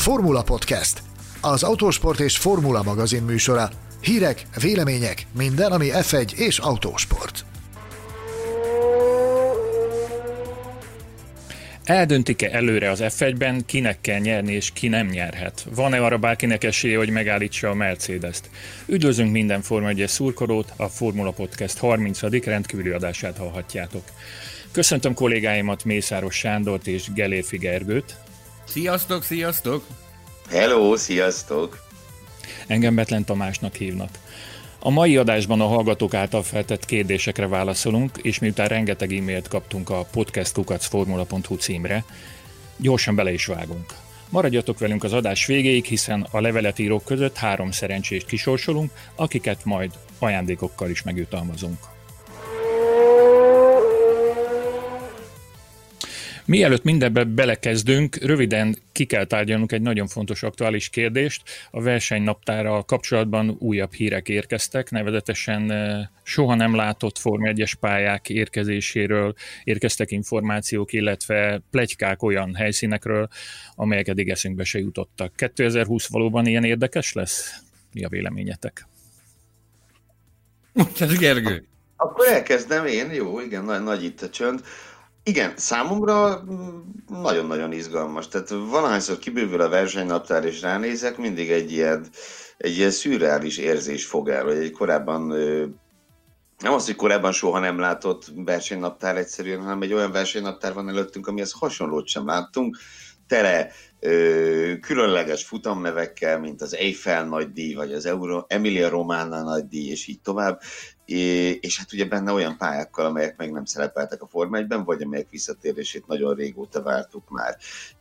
Formula Podcast, az autósport és formula magazin műsora. Hírek, vélemények, minden, ami F1 és autósport. Eldöntik-e előre az F1-ben, kinek kell nyerni és ki nem nyerhet? Van-e arra bárkinek esélye, hogy megállítsa a Mercedes-t? Üdvözlünk minden Forma 1 szurkolót, a Formula Podcast 30. rendkívüli adását hallhatjátok. Köszöntöm kollégáimat Mészáros Sándort és Gelérfi Gergőt. Sziasztok, sziasztok! Hello, sziasztok! Engem Betlen Tamásnak hívnak. A mai adásban a hallgatók által feltett kérdésekre válaszolunk, és miután rengeteg e-mailt kaptunk a podcastkukacformula.hu címre, gyorsan bele is vágunk. Maradjatok velünk az adás végéig, hiszen a levelet írók között három szerencsést kisorsolunk, akiket majd ajándékokkal is megjutalmazunk. Mielőtt mindenbe belekezdünk, röviden ki kell tárgyalnunk egy nagyon fontos aktuális kérdést. A versenynaptára kapcsolatban újabb hírek érkeztek, nevezetesen eh, soha nem látott Form 1 pályák érkezéséről érkeztek információk, illetve plegykák olyan helyszínekről, amelyek eddig eszünkbe se jutottak. 2020 valóban ilyen érdekes lesz? Mi a véleményetek? Ez Gergő. Akkor elkezdem én, jó, igen, nagy, nagy itt a csönd. Igen, számomra mm, nagyon-nagyon izgalmas. Tehát valahányszor kibővül a versenynaptár és ránézek, mindig egy ilyen, egy ilyen szürreális érzés fog el, hogy egy korábban nem az, hogy korábban soha nem látott versenynaptár egyszerűen, hanem egy olyan versenynaptár van előttünk, amihez hasonlót sem láttunk, tele ö, különleges futammevekkel, mint az Eiffel nagydíj, vagy az Euro, Emilia Romana nagydíj, és így tovább, és hát ugye benne olyan pályákkal, amelyek meg nem szerepeltek a Forma 1 vagy amelyek visszatérését nagyon régóta vártuk már.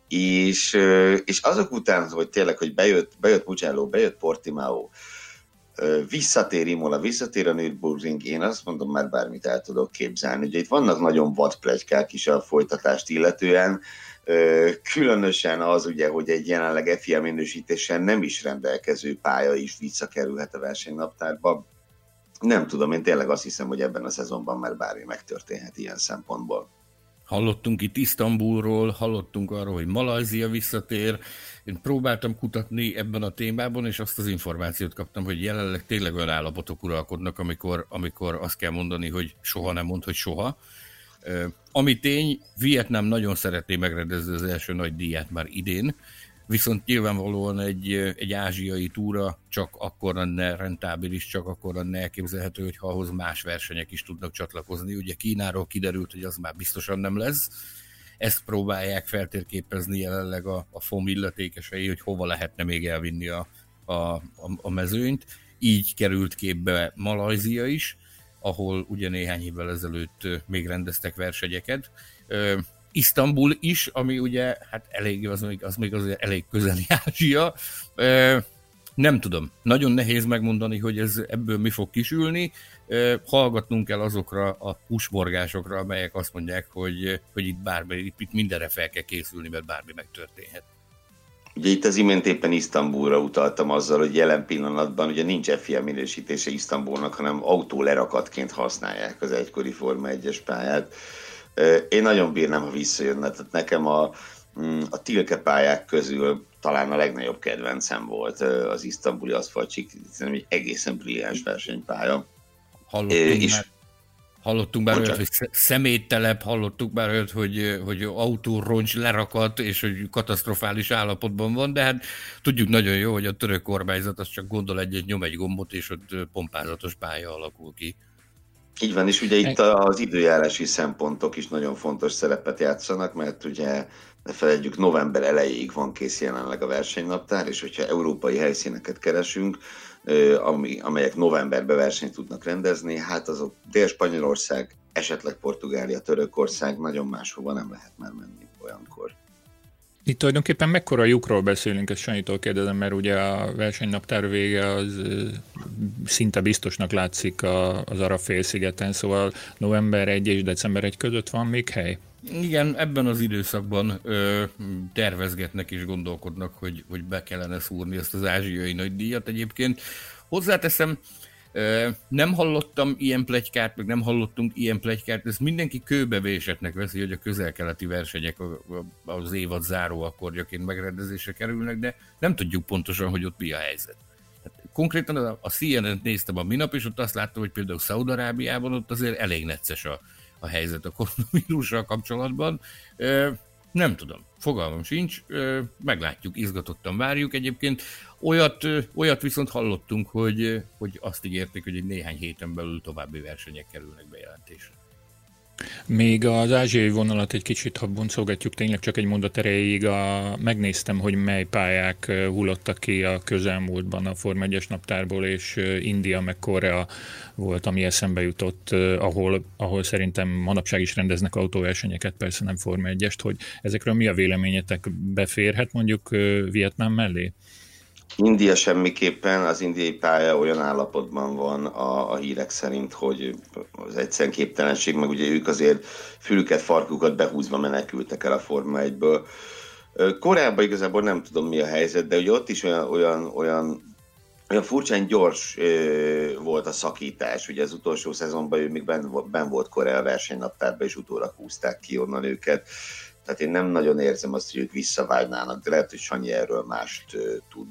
És, és azok után, hogy tényleg, hogy bejött, bejött Mugello, bejött Portimao, visszatér Imola, visszatér a Nürburgring, én azt mondom, már bármit el tudok képzelni. Ugye itt vannak nagyon vad plegykák is a folytatást illetően, különösen az ugye, hogy egy jelenleg FIA minősítésen nem is rendelkező pálya is visszakerülhet a versenynaptárba nem tudom, én tényleg azt hiszem, hogy ebben a szezonban már bármi megtörténhet ilyen szempontból. Hallottunk itt Isztambulról, hallottunk arról, hogy Malajzia visszatér. Én próbáltam kutatni ebben a témában, és azt az információt kaptam, hogy jelenleg tényleg olyan állapotok uralkodnak, amikor, amikor azt kell mondani, hogy soha nem mond, hogy soha. Ami tény, Vietnám nagyon szeretné megrendezni az első nagy díját már idén, viszont nyilvánvalóan egy, egy ázsiai túra csak akkor lenne rentábilis, csak akkor lenne elképzelhető, hogy ahhoz más versenyek is tudnak csatlakozni. Ugye Kínáról kiderült, hogy az már biztosan nem lesz. Ezt próbálják feltérképezni jelenleg a, a FOM illetékesei, hogy hova lehetne még elvinni a, a, a, a mezőnyt. Így került képbe Malajzia is, ahol ugye néhány évvel ezelőtt még rendeztek versenyeket Isztambul is, ami ugye, hát elég, az még, az még azért elég közeli Ázsia. Nem tudom, nagyon nehéz megmondani, hogy ez ebből mi fog kisülni. Hallgatnunk kell azokra a pusborgásokra, amelyek azt mondják, hogy, hogy itt, bármi, itt mindenre fel kell készülni, mert bármi megtörténhet. Ugye itt az imént éppen Isztambulra utaltam azzal, hogy jelen pillanatban ugye nincs FIA minősítése Isztambulnak, hanem autó lerakatként használják az egykori Forma 1-es pályát. Én nagyon bírnám, ha visszajönne. Tehát nekem a, mm, a tilke pályák közül talán a legnagyobb kedvencem volt az isztambuli aszfaltsik, hiszen egy egészen brilliáns versenypálya. Hallottunk és, már, hallottunk már olyat, hogy szeméttelep, hallottuk már olyat, hogy, hogy autóroncs lerakat, és hogy katasztrofális állapotban van, de hát tudjuk nagyon jó, hogy a török kormányzat az csak gondol egyet, nyom egy gombot, és ott pompázatos pálya alakul ki. Így van, és ugye itt az időjárási szempontok is nagyon fontos szerepet játszanak, mert ugye ne felejtjük, november elejéig van kész jelenleg a versenynaptár, és hogyha európai helyszíneket keresünk, ami, amelyek novemberben versenyt tudnak rendezni, hát azok Dél-Spanyolország, esetleg Portugália, Törökország, nagyon máshova nem lehet már menni olyankor. Itt tulajdonképpen mekkora lyukról beszélünk, ezt Sanyitól kérdezem, mert ugye a versenynaptár vége az szinte biztosnak látszik az Arab félszigeten, szóval november 1 és december 1 között van még hely? Igen, ebben az időszakban ö, tervezgetnek és gondolkodnak, hogy, hogy be kellene szúrni ezt az ázsiai nagy díjat. Egyébként hozzáteszem, Nem hallottam ilyen plegykát, meg nem hallottunk ilyen plegykát, ez mindenki kőbevésetnek veszi, hogy a közel-keleti versenyek az évad záró akkordjaként megrendezésre kerülnek, de nem tudjuk pontosan, hogy ott mi a helyzet. Hát konkrétan a CNN-t néztem a minap, és ott azt láttam, hogy például Szaudarábiában ott azért elég necces a, a helyzet a koronavírussal kapcsolatban. Nem tudom, fogalmam sincs, meglátjuk, izgatottan várjuk. Egyébként olyat, olyat viszont hallottunk, hogy, hogy azt ígérték, hogy egy néhány héten belül további versenyek kerülnek bejelentésre. Még az ázsiai vonalat egy kicsit, ha boncolgatjuk, tényleg csak egy mondat erejéig, a, megnéztem, hogy mely pályák hullottak ki a közelmúltban a Form 1 naptárból, és India meg Korea volt, ami eszembe jutott, ahol, ahol szerintem manapság is rendeznek autóversenyeket, persze nem Form 1 hogy ezekről mi a véleményetek? Beférhet mondjuk Vietnám mellé? India semmiképpen, az indiai pálya olyan állapotban van a, a hírek szerint, hogy az egyszerűen képtelenség, meg ugye ők azért fülüket, farkukat behúzva menekültek el a Forma 1-ből. Korábban igazából nem tudom mi a helyzet, de ugye ott is olyan, olyan, olyan olyan furcsán gyors ö, volt a szakítás, ugye az utolsó szezonban ő még ben, ben volt Korea versenynaptárban, és utólag húzták ki onnan őket. Tehát én nem nagyon érzem azt, hogy ők visszavágnának, de lehet, hogy Sanyi erről mást ö, tud.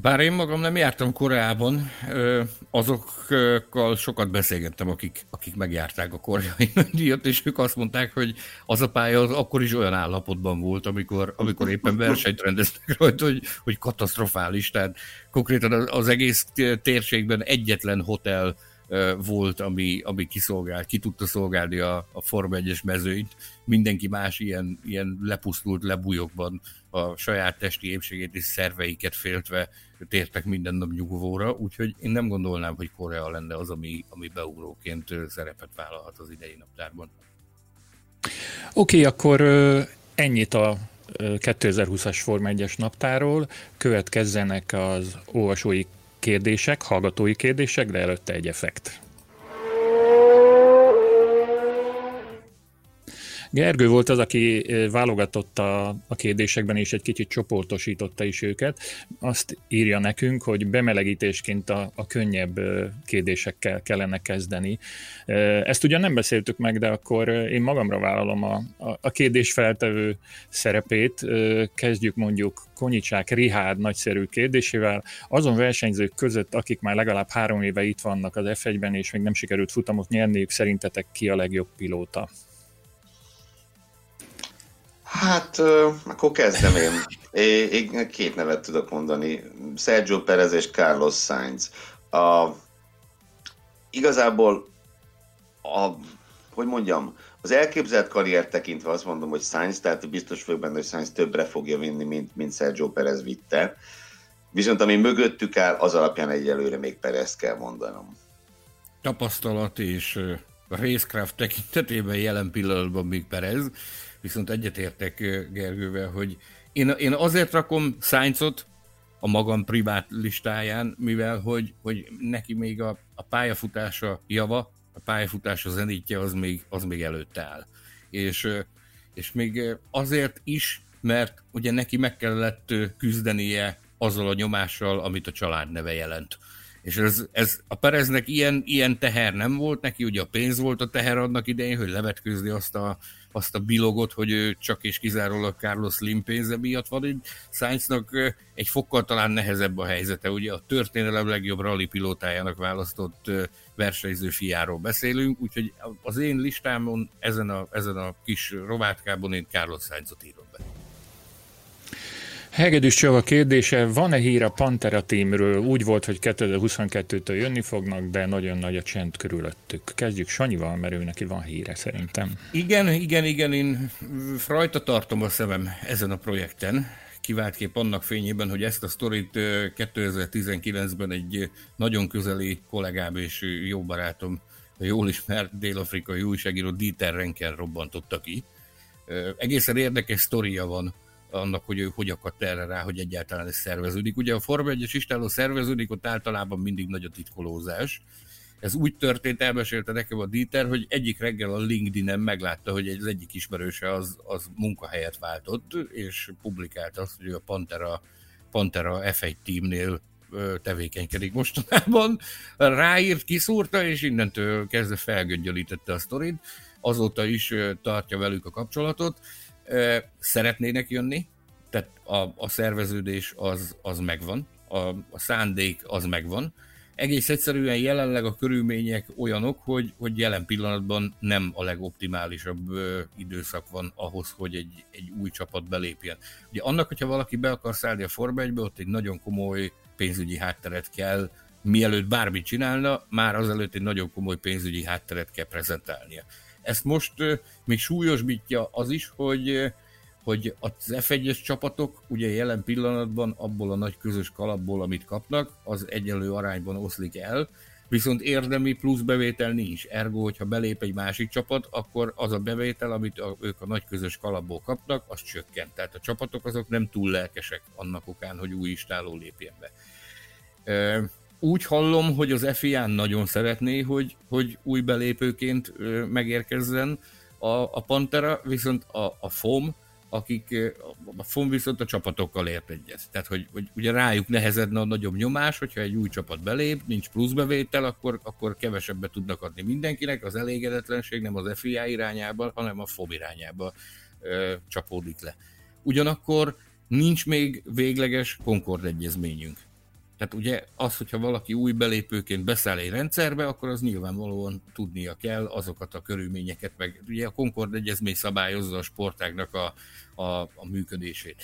Bár én magam nem jártam Koreában, azokkal sokat beszélgettem, akik, akik megjárták a koreai díjat, és ők azt mondták, hogy az a pálya az akkor is olyan állapotban volt, amikor, amikor éppen versenyt rendeztek rajta, hogy, hogy katasztrofális. Tehát konkrétan az egész térségben egyetlen hotel volt, ami, ami kiszolgált, ki tudta szolgálni a, a Forma 1-es mezőnyt. Mindenki más ilyen, ilyen lepusztult lebújokban a saját testi épségét és szerveiket féltve tértek minden nap nyugvóra, úgyhogy én nem gondolnám, hogy Korea lenne az, ami, ami beugróként szerepet vállalhat az idei naptárban. Oké, okay, akkor ennyit a 2020-as Forma 1-es naptáról. Következzenek az olvasói kérdések, hallgatói kérdések, de előtte egy effekt. Gergő volt az, aki válogatott a, kérdésekben, és egy kicsit csoportosította is őket. Azt írja nekünk, hogy bemelegítésként a, a könnyebb kérdésekkel kellene kezdeni. Ezt ugyan nem beszéltük meg, de akkor én magamra vállalom a, a, a kérdésfeltevő szerepét. Kezdjük mondjuk Konyicsák Rihád nagyszerű kérdésével. Azon versenyzők között, akik már legalább három éve itt vannak az F1-ben, és még nem sikerült futamot nyerniük, szerintetek ki a legjobb pilóta? Hát, akkor kezdem én. Én két nevet tudok mondani. Sergio Perez és Carlos Sainz. A, igazából, a, hogy mondjam, az elképzelt karrier tekintve azt mondom, hogy Sainz, tehát biztos vagyok benne, hogy Sainz többre fogja vinni, mint, mint Sergio Perez vitte. Viszont ami mögöttük áll, az alapján egyelőre még Perez kell mondanom. Tapasztalat és racecraft tekintetében jelen pillanatban még Perez viszont egyetértek Gergővel, hogy én, én azért rakom Sainzot a magam privát listáján, mivel hogy, hogy neki még a, a pályafutása java, a pályafutása zenítje az még, az még előtt áll. És, és még azért is, mert ugye neki meg kellett küzdenie azzal a nyomással, amit a család neve jelent. És ez, ez a Pereznek ilyen, ilyen teher nem volt, neki ugye a pénz volt a teher annak idején, hogy levetkőzni azt a, azt a bilogot, hogy ő csak és kizárólag Carlos Slim pénze miatt van. Sainznak egy fokkal talán nehezebb a helyzete. Ugye a történelem legjobb rally pilótájának választott versenyző fiáról beszélünk, úgyhogy az én listámon ezen a, ezen a kis rovátkában én Carlos Sainzot írom be. Hegedűs Csaba kérdése, van-e hír a Pantera tímről? Úgy volt, hogy 2022-től jönni fognak, de nagyon nagy a csend körülöttük. Kezdjük Sanyival, mert ő neki van híre szerintem. Igen, igen, igen, én rajta tartom a szemem ezen a projekten. Kiváltképp annak fényében, hogy ezt a sztorit 2019-ben egy nagyon közeli kollégám és jó barátom, jól ismert dél-afrikai újságíró Dieter Renken robbantotta ki. Egészen érdekes sztoria van annak, hogy ő hogy akadt erre rá, hogy egyáltalán ez szerveződik. Ugye a Forma 1-es istáló szerveződik, ott általában mindig nagy a titkolózás. Ez úgy történt, elmesélte nekem a Dieter, hogy egyik reggel a LinkedIn-en meglátta, hogy az egyik ismerőse az, az munkahelyet váltott, és publikált azt, hogy a Pantera, Pantera F1 teamnél tevékenykedik mostanában. Ráírt, kiszúrta, és innentől kezdve felgöngyölítette a sztorit. Azóta is tartja velük a kapcsolatot. Szeretnének jönni, tehát a, a szerveződés az, az megvan, a, a szándék az megvan. Egész egyszerűen jelenleg a körülmények olyanok, hogy, hogy jelen pillanatban nem a legoptimálisabb ö, időszak van ahhoz, hogy egy, egy új csapat belépjen. Ugye annak, hogyha valaki be akar szállni a Forma 1 ott egy nagyon komoly pénzügyi hátteret kell, mielőtt bármit csinálna, már azelőtt egy nagyon komoly pénzügyi hátteret kell prezentálnia. Ezt most még súlyosbítja az is, hogy hogy az F1-es csapatok ugye jelen pillanatban abból a nagy közös kalapból, amit kapnak, az egyenlő arányban oszlik el, viszont érdemi plusz bevétel nincs. Ergo, hogyha belép egy másik csapat, akkor az a bevétel, amit a, ők a nagy közös kalapból kapnak, az csökkent. Tehát a csapatok azok nem túl lelkesek annak okán, hogy új istáló lépjen be. Úgy hallom, hogy az FIA nagyon szeretné, hogy, hogy új belépőként megérkezzen a, a Pantera, viszont a, a FOM akik a FOM viszont a csapatokkal ért egyet. Tehát, hogy, hogy ugye rájuk nehezedne a nagyobb nyomás, hogyha egy új csapat belép, nincs pluszbevétel, akkor, akkor kevesebbet tudnak adni mindenkinek, az elégedetlenség nem az FIA irányába, hanem a FOM irányába ö, csapódik le. Ugyanakkor nincs még végleges Concord egyezményünk. Tehát ugye az, hogyha valaki új belépőként beszáll egy rendszerbe, akkor az nyilvánvalóan tudnia kell azokat a körülményeket, meg ugye a Concord egyezmény szabályozza a sportágnak a, a, a működését.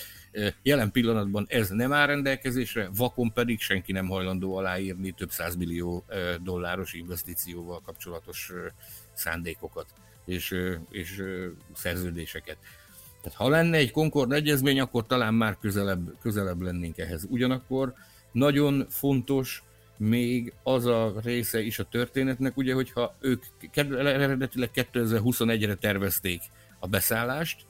Jelen pillanatban ez nem áll rendelkezésre, vakon pedig senki nem hajlandó aláírni több millió dolláros investícióval kapcsolatos szándékokat és, és szerződéseket. Tehát ha lenne egy Concord egyezmény, akkor talán már közelebb, közelebb lennénk ehhez. Ugyanakkor nagyon fontos még az a része is a történetnek, ugye, hogyha ők eredetileg 2021-re tervezték a beszállást,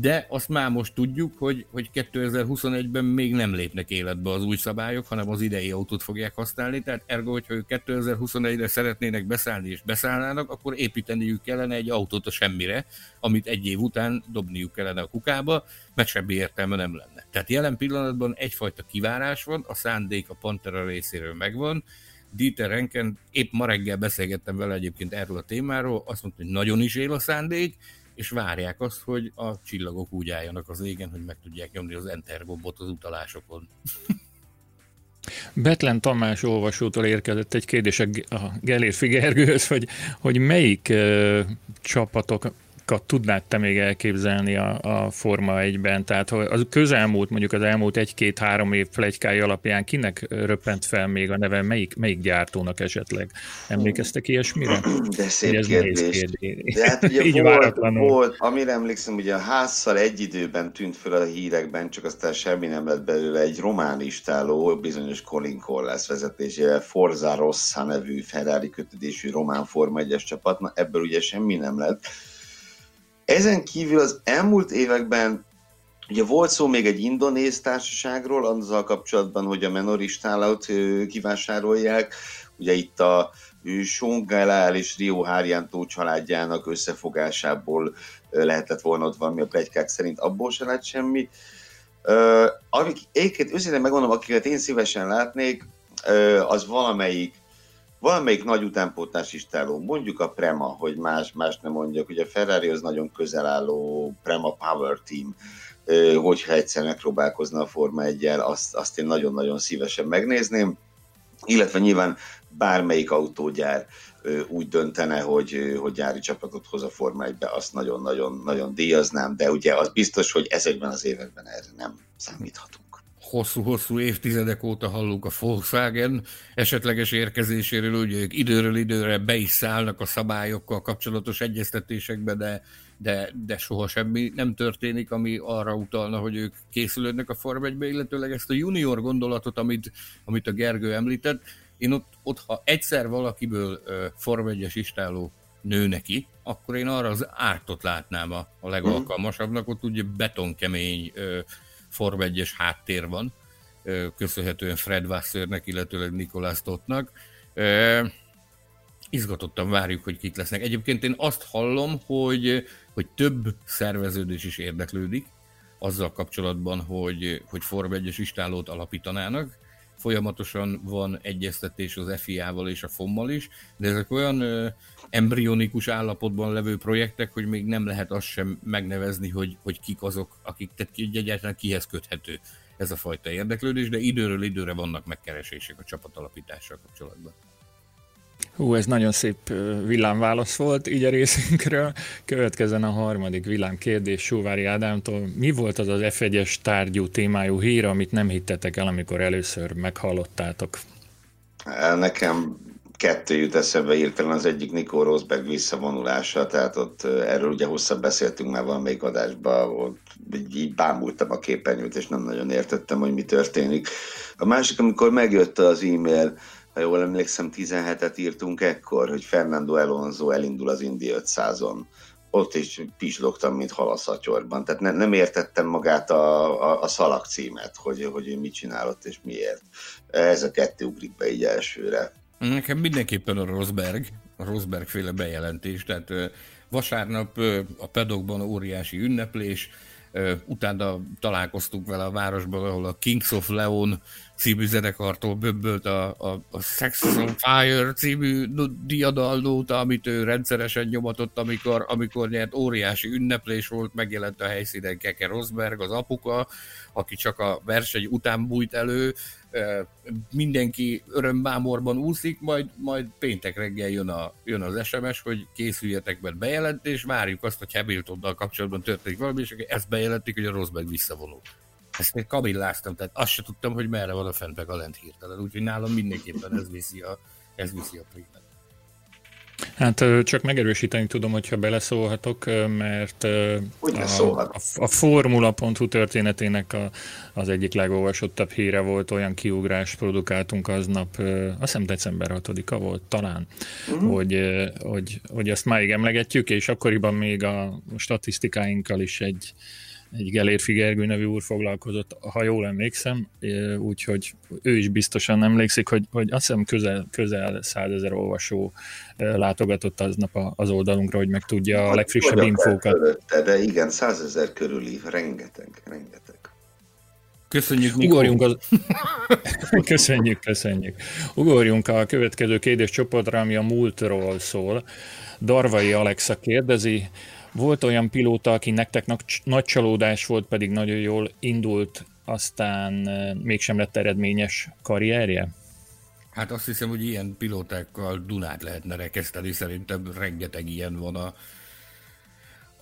de azt már most tudjuk, hogy, hogy 2021-ben még nem lépnek életbe az új szabályok, hanem az idei autót fogják használni, tehát ergo, hogyha ők 2021-re szeretnének beszállni és beszállnának, akkor építeniük kellene egy autót a semmire, amit egy év után dobniuk kellene a kukába, mert semmi értelme nem lenne. Tehát jelen pillanatban egyfajta kivárás van, a szándék a Pantera részéről megvan, Dieter Renken, épp ma reggel beszélgettem vele egyébként erről a témáról, azt mondta, hogy nagyon is él a szándék, és várják azt, hogy a csillagok úgy álljanak az égen, hogy meg tudják nyomni az enter gombot az utalásokon. Betlen Tamás olvasótól érkezett egy kérdés a Gelér Figergőhöz, hogy, hogy melyik uh, csapatok tudnád te még elképzelni a, a Forma 1-ben? Tehát az közelmúlt, mondjuk az elmúlt egy-két-három év plegykái alapján kinek röppent fel még a neve, melyik, melyik gyártónak esetleg? Emlékeztek ilyesmire? De szép ez kérdés. kérdés. De hát ugye Így volt, volt, amire emlékszem, ugye a házszal egy időben tűnt fel a hírekben, csak aztán semmi nem lett belőle egy román istáló, bizonyos Colin Corliss vezetésével Forza Rossa nevű Ferrari kötődésű román Forma 1-es csapat, na ebből ugye semmi nem lett ezen kívül az elmúlt években Ugye volt szó még egy indonéz társaságról, azzal kapcsolatban, hogy a Menoristálót kivásárolják. Ugye itt a Songalál és Rio Hárjántó családjának összefogásából lehetett volna ott valami a plegykák szerint, abból se lett semmi. Uh, amik, egyébként őszintén megmondom, akiket én szívesen látnék, uh, az valamelyik valamelyik nagy utánpótlás is táló, mondjuk a Prema, hogy más, más nem mondjak, hogy a Ferrari az nagyon közel álló Prema Power Team, hogyha egyszer megpróbálkozna a Forma 1 azt, azt én nagyon-nagyon szívesen megnézném, illetve nyilván bármelyik autógyár úgy döntene, hogy, hogy gyári csapatot hoz a Forma 1-be, azt nagyon-nagyon nagyon díjaznám, de ugye az biztos, hogy ezekben az években erre nem számíthatunk hosszú-hosszú évtizedek óta hallunk a Volkswagen esetleges érkezéséről, ugye ők időről időre be is szállnak a szabályokkal kapcsolatos egyeztetésekbe, de, de, de soha semmi nem történik, ami arra utalna, hogy ők készülődnek a Form 1 illetőleg ezt a junior gondolatot, amit, amit a Gergő említett, én ott, ott ha egyszer valakiből uh, Form 1-es istáló nő neki, akkor én arra az ártot látnám a, a legalkalmasabbnak, ott ugye betonkemény uh, Form 1 háttér van, köszönhetően Fred Wassernek, illetőleg Nikolás Tottnak. Izgatottan várjuk, hogy kik lesznek. Egyébként én azt hallom, hogy, hogy több szerveződés is érdeklődik azzal kapcsolatban, hogy, hogy Form 1-es istálót alapítanának. Folyamatosan van egyeztetés az FIA-val és a FOM-mal is, de ezek olyan ö, embryonikus állapotban levő projektek, hogy még nem lehet azt sem megnevezni, hogy, hogy kik azok, akik, tehát egyáltalán kihez köthető ez a fajta érdeklődés, de időről időre vannak megkeresések a csapatalapítással kapcsolatban. Hú, ez nagyon szép villámválasz volt így a részünkről. Következzen a harmadik villámkérdés Sóvári Ádámtól. Mi volt az az F1-es tárgyú témájú hír, amit nem hittetek el, amikor először meghallottátok? Nekem kettő jut eszembe írtelen, az egyik Nikó Rosberg visszavonulása, tehát ott erről ugye hosszabb beszéltünk már valamelyik adásban, ott így bámultam a képernyőt, és nem nagyon értettem, hogy mi történik. A másik, amikor megjött az e-mail, ha jól emlékszem, 17-et írtunk ekkor, hogy Fernando Alonso elindul az Indy 500-on. Ott is pislogtam, mint halaszatyorban. Tehát ne, nem értettem magát a, a, a szalag címet, hogy, hogy ő mit csinálott és miért. Ez a kettő ugrik be így elsőre. Nekem mindenképpen a Rosberg, a Rosberg féle bejelentés, tehát vasárnap a pedokban óriási ünneplés, utána találkoztunk vele a városban, ahol a Kings of Leon című zenekartól böbbölt a, a, a Sex on Fire című diadalnóta, amit ő rendszeresen nyomatott, amikor, amikor nyert óriási ünneplés volt, megjelent a helyszínen Keke Rosberg, az apuka, aki csak a verseny után bújt elő, mindenki örömbámorban úszik, majd, majd péntek reggel jön, a, jön az SMS, hogy készüljetek, mert bejelentés, várjuk azt, hogy Hamiltonnal kapcsolatban történik valami, és ezt bejelentik, hogy a Rosberg visszavonul. Ezt még kabilláztam, tehát azt se tudtam, hogy merre van a fent meg a lent hirtelen, úgyhogy nálam mindenképpen ez viszi a, ez viszi a primet. Hát csak megerősíteni tudom, hogyha beleszólhatok, mert a, a, a Formula.hu történetének a, az egyik legolvasottabb híre volt, olyan kiugrás produkáltunk aznap, azt hiszem december 6-a volt talán, uh-huh. hogy, hogy, hogy azt máig emlegetjük, és akkoriban még a statisztikáinkkal is egy, egy Gelér Figergő nevű úr foglalkozott, ha jól emlékszem, úgyhogy ő is biztosan emlékszik, hogy, hogy azt hiszem közel, közel százezer olvasó látogatott aznap az oldalunkra, hogy megtudja a hát, legfrissebb infókat. de igen, százezer körüli, rengeteg, rengeteg. Köszönjük, Ugorjunk az... köszönjük, köszönjük. Ugorjunk a következő kérdéscsoportra, ami a múltról szól. Darvai Alexa kérdezi, volt olyan pilóta, aki nektek nagy csalódás volt, pedig nagyon jól indult, aztán mégsem lett eredményes karrierje? Hát azt hiszem, hogy ilyen pilótákkal Dunát lehetne rekeszteni, szerintem rengeteg ilyen van a,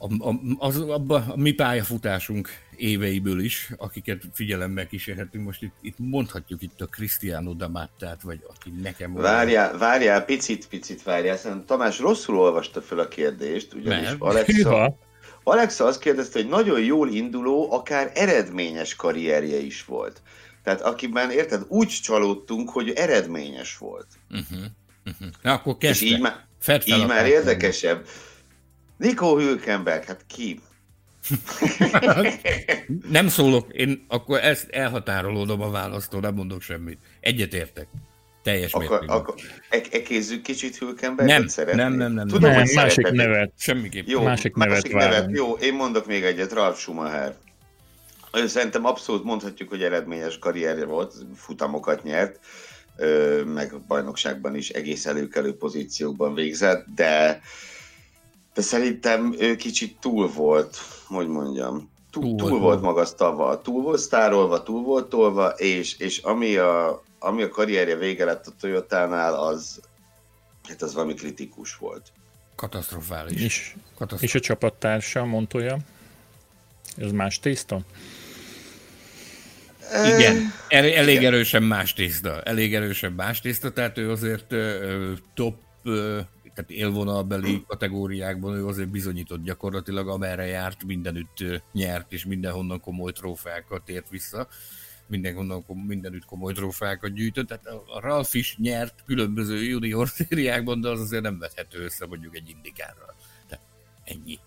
a, a, az, a, a mi pályafutásunk éveiből is, akiket figyelemmel kísérhetünk. Most itt, itt mondhatjuk itt a Cristiano Damattát, vagy aki nekem... Várjál, várjál, picit, picit várjál. Szerintem Tamás rosszul olvasta fel a kérdést, ugyanis? Alexa, Alexa azt kérdezte, hogy nagyon jól induló, akár eredményes karrierje is volt. Tehát akiben, érted, úgy csalódtunk, hogy eredményes volt. Uh-huh, uh-huh. Na, akkor kezdte. És így, má, így már érdekesebb. Nico Hülkenberg, hát ki? nem szólok, én akkor ezt elhatárolódom a választól, nem mondok semmit. Egyetértek. Teljes akkor, mértékben. Akkor e- ekézzük kicsit Hülkenberg? nem, nem, nem, nem, Tudom, nem, hogy másik nevet. Semmiképp. Jó, másik nevet, másik nevet Jó, én mondok még egyet, Ralf Schumacher. Szerintem abszolút mondhatjuk, hogy eredményes karrierje volt, futamokat nyert, meg a bajnokságban is egész előkelő pozíciókban végzett, de de szerintem ő kicsit túl volt, hogy mondjam, túl, túl, túl volt magasztalva, túl volt sztárolva, túl volt tolva, és, és ami, a, ami a karrierje vége lett a Toyotánál, az, hát az valami kritikus volt. Katasztrofális. És, Katasztrofális. és a csapattársa, Montoya? Ez más tészta? Igen, el, elég Igen. erősen más tészta. Elég erősen más tészta, tehát ő azért uh, top uh, tehát élvonalbeli kategóriákban ő azért bizonyított gyakorlatilag, amerre járt, mindenütt nyert, és mindenhonnan komoly trófeákat ért vissza mindenhonnan mindenütt komoly trófeákat gyűjtött, tehát a Ralf is nyert különböző junior szériákban, de az azért nem vethető össze mondjuk egy indikárral. Tehát ennyi.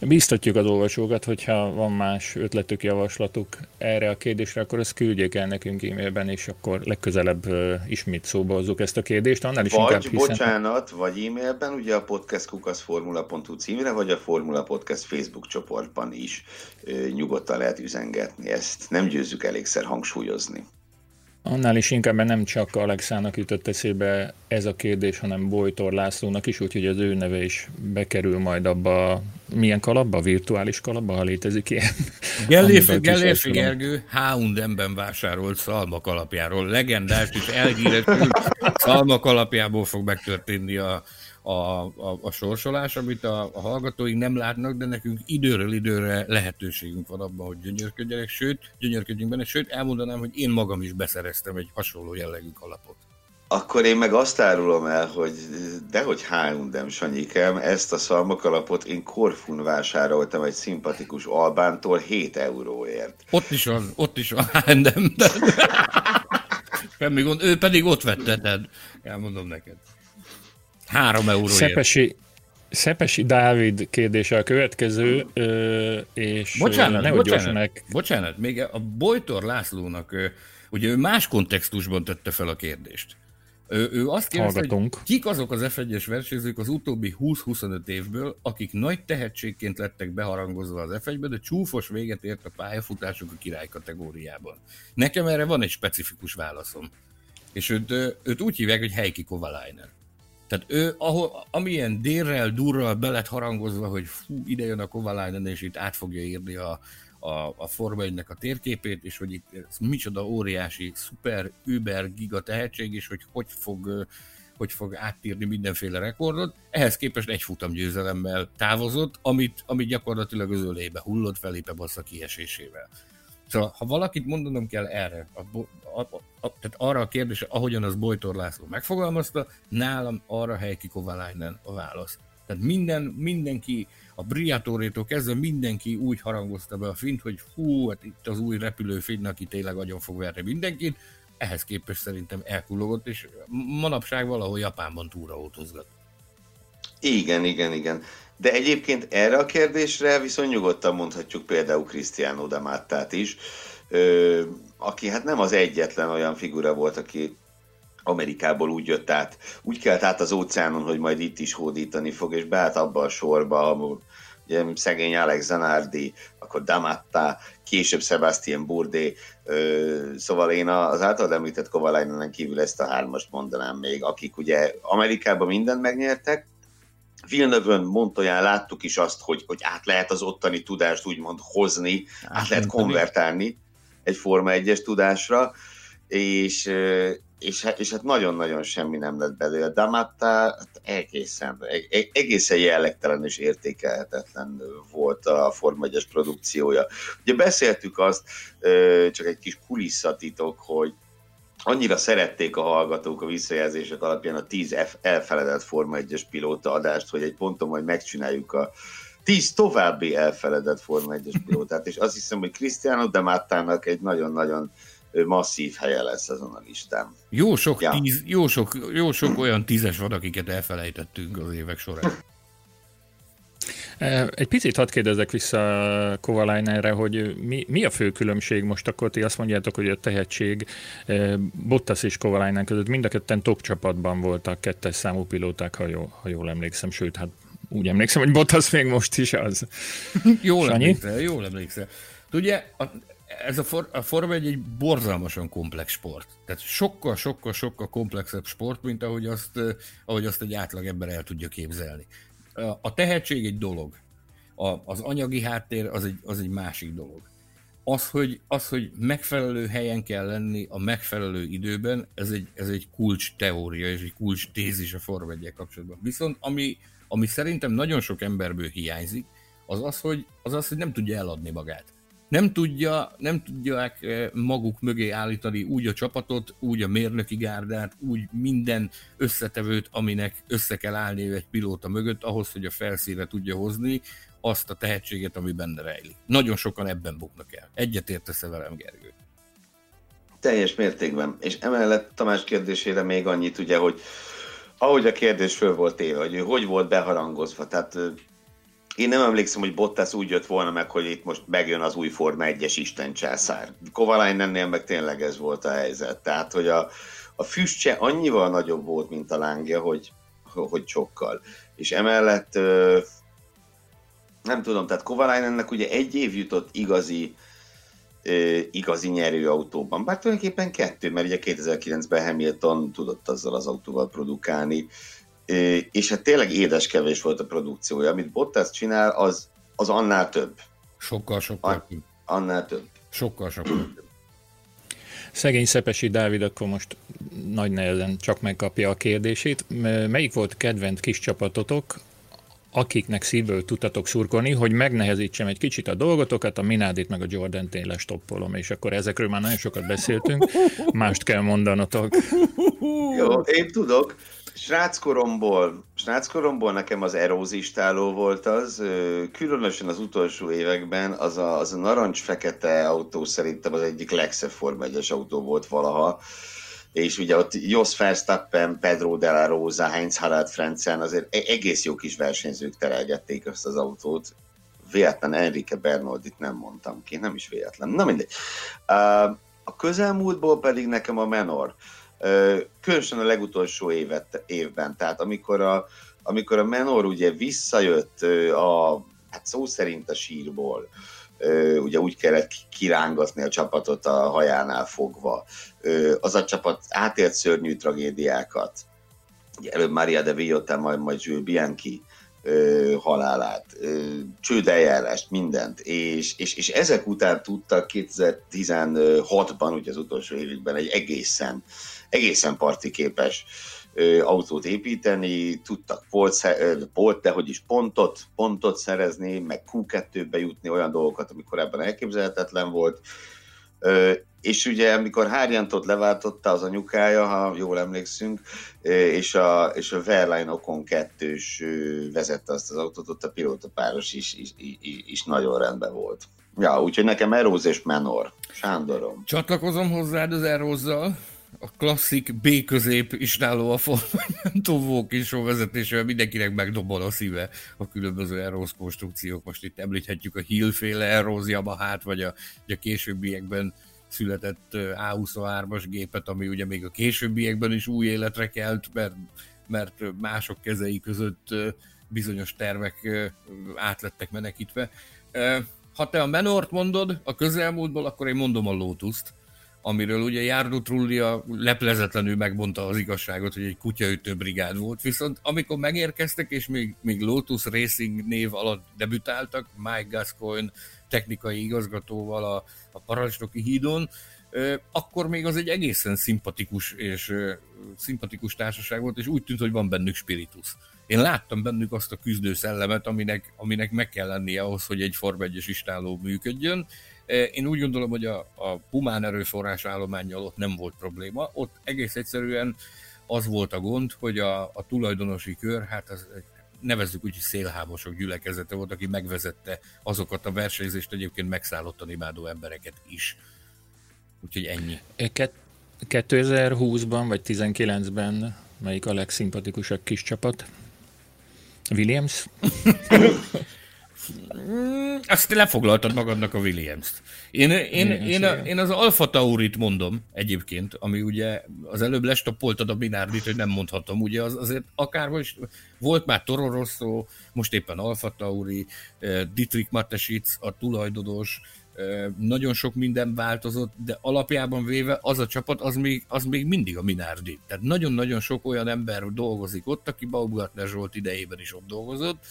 Biztatjuk az olvasókat, hogyha van más ötletük, javaslatuk erre a kérdésre, akkor ezt küldjék el nekünk e-mailben, és akkor legközelebb ismét szóba hozzuk ezt a kérdést. Annál is vagy, inkább hiszen... bocsánat, vagy e-mailben, ugye a podcastkukaszformula.hu címre, vagy a Formula Podcast Facebook csoportban is nyugodtan lehet üzengetni. Ezt nem győzzük elégszer hangsúlyozni. Annál is inkább, mert nem csak Alexának jutott eszébe ez a kérdés, hanem Bojtor Lászlónak is, úgyhogy az ő neve is bekerül majd abba, milyen kalapba, virtuális kalapba, ha létezik ilyen. Gellérfi, Gergő Houndemben vásárolt szalmak alapjáról, legendás és elhíresült szalmak alapjából fog megtörténni a, a, a, a sorsolás, amit a, a hallgatóink nem látnak, de nekünk időről időre lehetőségünk van abban, hogy gyönyörködjenek, sőt, gyönyörködjünk benne, sőt, elmondanám, hogy én magam is beszereztem egy hasonló jellegű kalapot. Akkor én meg azt árulom el, hogy dehogy H&M Sanyikem, ezt a szalmakalapot én Korfun vásároltam egy szimpatikus Albántól 7 euróért. Ott is van, ott is van H&M. Semmi gond, ő pedig ott vette, tehát elmondom neked. Három euróért. Szepesi, Szepesi Dávid kérdése a következő, és bocsánat, nehogy bocsánat, meg... bocsánat, még a Bojtor Lászlónak, ugye ő más kontextusban tette fel a kérdést. Ő, ő azt kérdezte, hogy kik azok az F1-es versenyzők az utóbbi 20-25 évből, akik nagy tehetségként lettek beharangozva az F1-be, de csúfos véget ért a pályafutásuk a király kategóriában. Nekem erre van egy specifikus válaszom. És őt, őt úgy hívják, hogy Heikki Kovalainen. Tehát ő, ahol, amilyen délrel, durral be lett harangozva, hogy fú, ide jön a Kovalainen, és itt át fogja írni a, a, a Forma a térképét, és hogy itt ez micsoda óriási, szuper, über, giga tehetség, és hogy hogy fog, hogy fog átírni mindenféle rekordot. Ehhez képest egy futam győzelemmel távozott, amit, amit gyakorlatilag az ölébe hullott Felipe Bassa kiesésével. Szóval, ha valakit mondanom kell erre, a, a, a, a, tehát arra a kérdésre, ahogyan az Bojtor László megfogalmazta, nálam arra Heikki Kovalainen a válasz. Tehát minden, mindenki, a Briatorétól kezdve mindenki úgy harangozta be a fint, hogy hú, hát itt az új repülőfinn, aki tényleg agyon fog verni mindenkit, ehhez képest szerintem elkullogott, és manapság valahol Japánban túraautózgat. Igen, igen, igen. De egyébként erre a kérdésre viszont nyugodtan mondhatjuk például Cristiano Damattát is, ö, aki hát nem az egyetlen olyan figura volt, aki Amerikából úgy jött át, úgy kelt át az óceánon, hogy majd itt is hódítani fog, és beállt abba a sorba, ugye, szegény Alex Zanardi, akkor Damatta, később Sebastian Bourdais, szóval én az általad említett Kovalainen kívül ezt a hármast mondanám még, akik ugye Amerikában mindent megnyertek, Villeneuve-ön, Montoyán láttuk is azt, hogy, hogy át lehet az ottani tudást úgymond hozni, át, át lehet konvertálni egy Forma 1-es tudásra, és, és, hát, és hát nagyon-nagyon semmi nem lett belőle. Damatta hát egészen, egészen jellegtelen és értékelhetetlen volt a Forma 1-es produkciója. Ugye beszéltük azt, csak egy kis kulisszatitok, hogy annyira szerették a hallgatók a visszajelzések alapján a 10 elfeledett Forma 1-es pilóta adást, hogy egy ponton majd megcsináljuk a 10 további elfeledett Forma 1-es pilótát, és azt hiszem, hogy Cristiano de Mattának egy nagyon-nagyon masszív helye lesz azon a listán. Jó sok, ja. tíz, jó sok, jó sok olyan tízes van, akiket elfelejtettünk az évek során. Egy picit hadd kérdezzek vissza Kovalainerre, hogy mi, mi a fő különbség most akkor ti azt mondjátok, hogy a tehetség Bottas és Kovalainen között mind a ketten top csapatban voltak kettes számú pilóták, ha, jó, ha jól emlékszem, sőt, hát úgy emlékszem, hogy Bottas még most is az. jól emlékszel, jól emlékszel. Ugye, a, ez a, for, a Forma egy, egy borzalmasan komplex sport. Tehát sokkal, sokkal, sokkal komplexebb sport, mint ahogy azt, ahogy azt egy átlag ember el tudja képzelni a tehetség egy dolog, a, az anyagi háttér az egy, az egy másik dolog. Az hogy, az, hogy megfelelő helyen kell lenni a megfelelő időben, ez egy, ez egy kulcs teória és egy kulcs tézis a Form 1 kapcsolatban. Viszont ami, ami szerintem nagyon sok emberből hiányzik, az az, hogy, az az, hogy nem tudja eladni magát nem, tudja, nem tudják eh, maguk mögé állítani úgy a csapatot, úgy a mérnöki gárdát, úgy minden összetevőt, aminek össze kell állni egy pilóta mögött, ahhoz, hogy a felszínre tudja hozni azt a tehetséget, ami benne rejlik. Nagyon sokan ebben buknak el. Egyet értesz velem, Gergő? Teljes mértékben. És emellett Tamás kérdésére még annyit, ugye, hogy ahogy a kérdés föl volt éve, hogy ő hogy volt beharangozva, tehát én nem emlékszem, hogy Bottas úgy jött volna meg, hogy itt most megjön az új Forma 1-es Isten császár. Kovalainennél meg tényleg ez volt a helyzet. Tehát, hogy a, a füstse annyival nagyobb volt, mint a lángja, hogy, hogy sokkal. És emellett nem tudom, tehát Kovalainennek ugye egy év jutott igazi igazi nyerőautóban. Bár tulajdonképpen kettő, mert ugye 2009-ben Hamilton tudott azzal az autóval produkálni, és hát tényleg édeskevés volt a produkciója. Amit Bottas csinál, az, az annál több. Sokkal, sokkal több. Annál több. Sokkal, sokkal több. Szegény Szepesi Dávid akkor most nagy nehezen csak megkapja a kérdését. Melyik volt kedvenc kis csapatotok, akiknek szívből tudtatok szurkolni, hogy megnehezítsem egy kicsit a dolgotokat, a Minádit meg a Jordan én lestoppolom, és akkor ezekről már nagyon sokat beszéltünk, mást kell mondanotok. Jó, én tudok. Sráckoromból, sráckoromból nekem az erózistáló volt az, különösen az utolsó években az a, az a narancs-fekete autó szerintem az egyik legszebb Form 1 autó volt valaha, és ugye ott Jos Verstappen, Pedro de la Rosa, Heinz Harald Frenzen azért e- egész jó kis versenyzők terelgették azt az autót. Véletlen Enrique Bernaldit nem mondtam ki, nem is véletlen. Na mindegy. A közelmúltból pedig nekem a Menor. Különösen a legutolsó évet, évben, tehát amikor a, amikor a Menor ugye visszajött a, hát szó szerint a sírból, ugye úgy kellett kirángatni a csapatot a hajánál fogva. Az a csapat átélt szörnyű tragédiákat. Ugye előbb Maria de Villota, majd, majd Jules Bianchi halálát, csődeljárást, mindent, és, és, és ezek után tudtak 2016-ban, ugye az utolsó évükben egy egészen, egészen partiképes autót építeni, tudtak polt, polt, de hogy is pontot, pontot szerezni, meg Q2-be jutni, olyan dolgokat, ami korábban elképzelhetetlen volt. És ugye, amikor Hárjantot leváltotta az anyukája, ha jól emlékszünk, és a, és a Verline Okon kettős vezette azt az autót, ott a pilótapáros is, is, is, is nagyon rendben volt. Ja, úgyhogy nekem Eróz és Menor. Sándorom. Csatlakozom hozzád az Erózzal a klasszik B közép istáló a formányán is vezetésével mindenkinek megdobol a szíve a különböző Eros konstrukciók. Most itt említhetjük a Hill-féle Eros Yamaha-t, vagy a, vagy a későbbiekben született A23-as gépet, ami ugye még a későbbiekben is új életre kelt, mert, mert mások kezei között bizonyos tervek átlettek menekítve. Ha te a Menort mondod a közelmúltból, akkor én mondom a Lotus-t amiről ugye Járdo Trullia leplezetlenül megmondta az igazságot, hogy egy kutyaütő brigád volt, viszont amikor megérkeztek, és még, még Lotus Racing név alatt debütáltak, Mike Gascoigne technikai igazgatóval a, a parancsnoki hídon, akkor még az egy egészen szimpatikus és szimpatikus társaság volt, és úgy tűnt, hogy van bennük spiritus. Én láttam bennük azt a küzdő szellemet, aminek, aminek meg kell lennie ahhoz, hogy egy Form 1 istáló működjön, én úgy gondolom, hogy a, a humán erőforrás állományjal ott nem volt probléma. Ott egész egyszerűen az volt a gond, hogy a, a tulajdonosi kör, hát az, nevezzük úgy, hogy szélhámosok gyülekezete volt, aki megvezette azokat a versenyzést egyébként megszállottan imádó embereket is. Úgyhogy ennyi. 2020-ban vagy 19-ben melyik a legszimpatikusabb kis csapat? Williams? Azt lefoglaltad magadnak a Williams-t. Én, én, én, a, én az Alfa Taurit mondom egyébként, ami ugye az előbb lestoppoltad a Binárdit, hogy nem mondhatom, ugye az, azért akár most volt már Toro Rosso, most éppen Alfa Tauri, eh, Dietrich Matesic, a tulajdonos, eh, nagyon sok minden változott, de alapjában véve az a csapat, az még, az még mindig a Minardi. Tehát nagyon-nagyon sok olyan ember dolgozik ott, aki Baumgartner Zsolt idejében is ott dolgozott,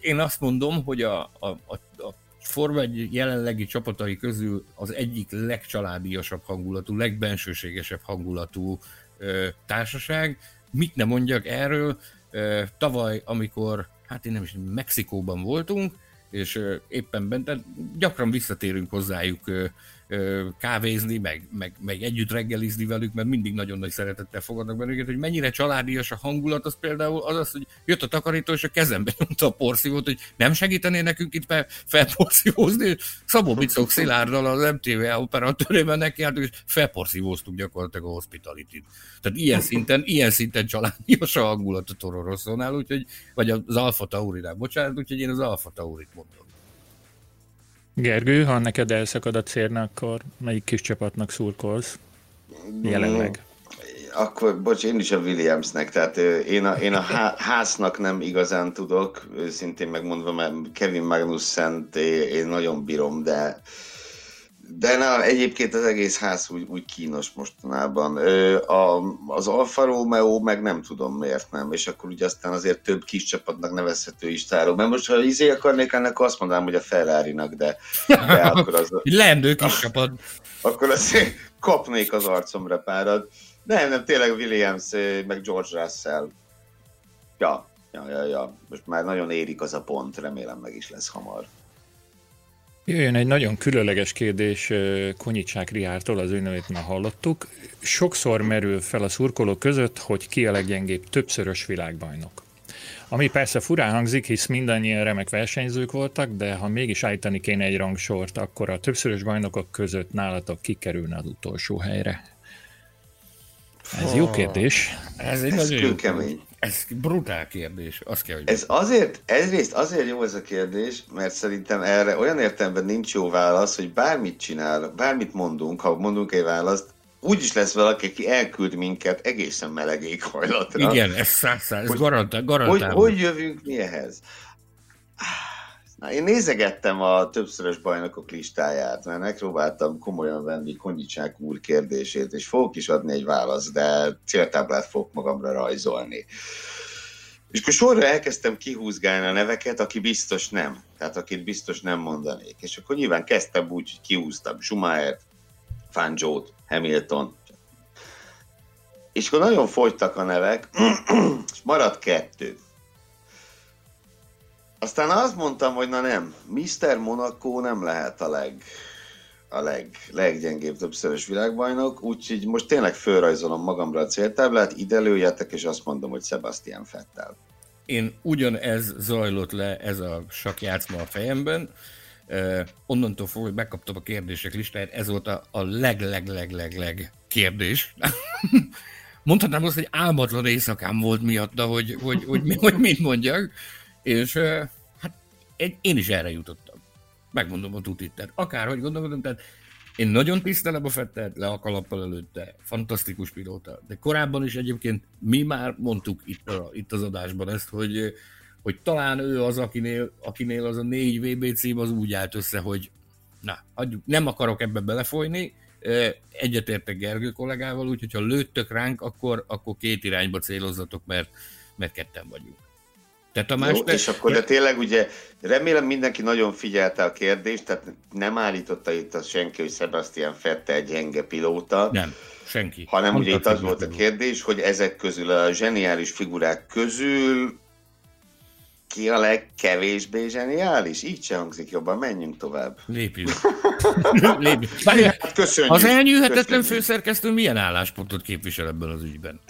én azt mondom, hogy a, a, a, a Forma egy jelenlegi csapatai közül az egyik legcsaládiasabb hangulatú, legbensőségesebb hangulatú ö, társaság. Mit ne mondjak erről? Ö, tavaly, amikor, hát én nem is Mexikóban voltunk, és ö, éppen bent, gyakran visszatérünk hozzájuk ö, kávézni, meg, meg, meg együtt reggelizni velük, mert mindig nagyon nagy szeretettel fogadnak bennünket, hogy mennyire családias a hangulat, az például az az, hogy jött a takarító, és a kezembe nyomta a porszívót, hogy nem segítené nekünk itt fel, felporszívózni, Szabó Bicok Szilárddal az MTV operatőrében nekiállt, és felporszívóztuk gyakorlatilag a hospitality Tehát ilyen szinten, ilyen szinten családias a hangulat a Toro Rosszónál, úgyhogy, vagy az Alfa Taurinál, bocsánat, úgyhogy én az Alfa Taurit mondom. Gergő, ha neked elszakad a cérne, akkor melyik kis csapatnak szurkolsz jelenleg? Akkor, bocs, én is a Williamsnek, tehát én a, én a háznak nem igazán tudok, szintén megmondva, mert Kevin Magnussen én nagyon bírom, de De na, egyébként az egész ház úgy, úgy kínos mostanában. A, az Alfa Romeo meg nem tudom miért nem, és akkor ugye aztán azért több kis csapatnak nevezhető is tárok. Mert most, ha izé akarnék ennek, azt mondanám, hogy a ferrari de, de akkor az... Leendő kis csapat. Akkor azért kapnék az arcomra párat. Nem, nem, tényleg Williams, meg George Russell. Ja, ja, ja, ja. Most már nagyon érik az a pont, remélem meg is lesz hamar. Jöjjön egy nagyon különleges kérdés Konyicsák Riártól, az ő nevét már hallottuk. Sokszor merül fel a szurkolók között, hogy ki a leggyengébb többszörös világbajnok. Ami persze furán hangzik, hisz mindannyian remek versenyzők voltak, de ha mégis állítani kéne egy rangsort, akkor a többszörös bajnokok között nálatok kikerülne az utolsó helyre. Ez jó kérdés. Ez egy nagyon kemény. Ez brutál kérdés, azt kell, hogy... Ez azért, egyrészt azért jó ez a kérdés, mert szerintem erre olyan értelemben nincs jó válasz, hogy bármit csinál, bármit mondunk, ha mondunk egy választ, úgy is lesz valaki, aki elküld minket egészen meleg éghajlatra. Igen, ez száz, ez garantál, garantál. Hogy, hogy jövünk mi ehhez? Na, én nézegettem a többszörös bajnokok listáját, mert megpróbáltam komolyan venni Konyicsák úr kérdését, és fogok is adni egy választ, de céltáblát fogok magamra rajzolni. És akkor sorra elkezdtem kihúzgálni a neveket, aki biztos nem. Tehát akit biztos nem mondanék. És akkor nyilván kezdtem úgy, hogy kihúztam Schumacher, Fangio-t, Hamilton. És akkor nagyon fogytak a nevek, és maradt kettő. Aztán azt mondtam, hogy na nem, Mr. Monaco nem lehet a leg, a leg, leggyengébb többszörös világbajnok, úgyhogy most tényleg fölrajzolom magamra a céltáblát, ide lőjetek, és azt mondom, hogy Sebastian Fettel. Én ugyanez zajlott le, ez a sakjátszma a fejemben, Uh, onnantól fogva, hogy megkaptam a kérdések listáját, ez volt a, a leg, leg, leg, leg, leg kérdés. Mondhatnám azt, hogy álmatlan éjszakám volt miatta, hogy, hogy, hogy, hogy, hogy mit mondjak. És hát én is erre jutottam. Megmondom a tutit. Tehát akárhogy gondolkodom, tehát én nagyon tisztelem a Fettet, le a kalappal előtte, fantasztikus pilóta. De korábban is egyébként mi már mondtuk itt, a, itt az adásban ezt, hogy, hogy talán ő az, akinél, akinél az a négy VB cím az úgy állt össze, hogy na, adjuk, nem akarok ebbe belefolyni, egyetértek Gergő kollégával, úgyhogy ha lőttök ránk, akkor, akkor két irányba célozzatok, mert, mert ketten vagyunk. Te Tamás, Jó, te... és akkor de tényleg ugye remélem mindenki nagyon figyelte a kérdést, tehát nem állította itt az senki, hogy Sebastian Fette egy gyenge pilóta. Nem, senki. Hanem Mondta ugye itt az volt a kérdés, hogy ezek közül a zseniális figurák közül ki a legkevésbé zseniális? Így se hangzik jobban, menjünk tovább. Lépjünk. Lépjünk. hát köszönjük. Az elnyűhetetlen köszönjük. főszerkesztő milyen álláspontot képvisel ebben az ügyben?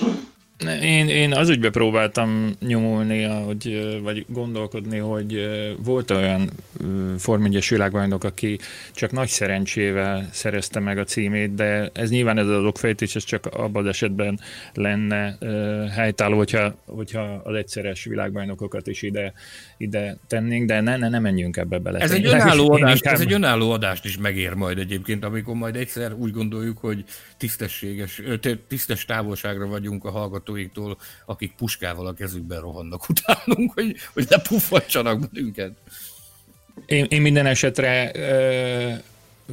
Én, én az ügybe próbáltam nyomulni, hogy, vagy gondolkodni, hogy volt olyan Form 1 világbajnok, aki csak nagy szerencsével szerezte meg a címét, de ez nyilván ez az okfejtés, ez csak abban az esetben lenne helytálló, hogyha, hogyha az egyszeres világbajnokokat is ide, ide tennénk, de ne, ne, ne menjünk ebbe bele. Ez egy, önálló adást, inkább... ez egy önálló adást is megér majd egyébként, amikor majd egyszer úgy gondoljuk, hogy tisztességes, tisztes távolságra vagyunk a hallgatóiktól, akik puskával a kezükben rohannak utánunk, hogy, hogy ne puffadjanak bennünket. Én, én minden esetre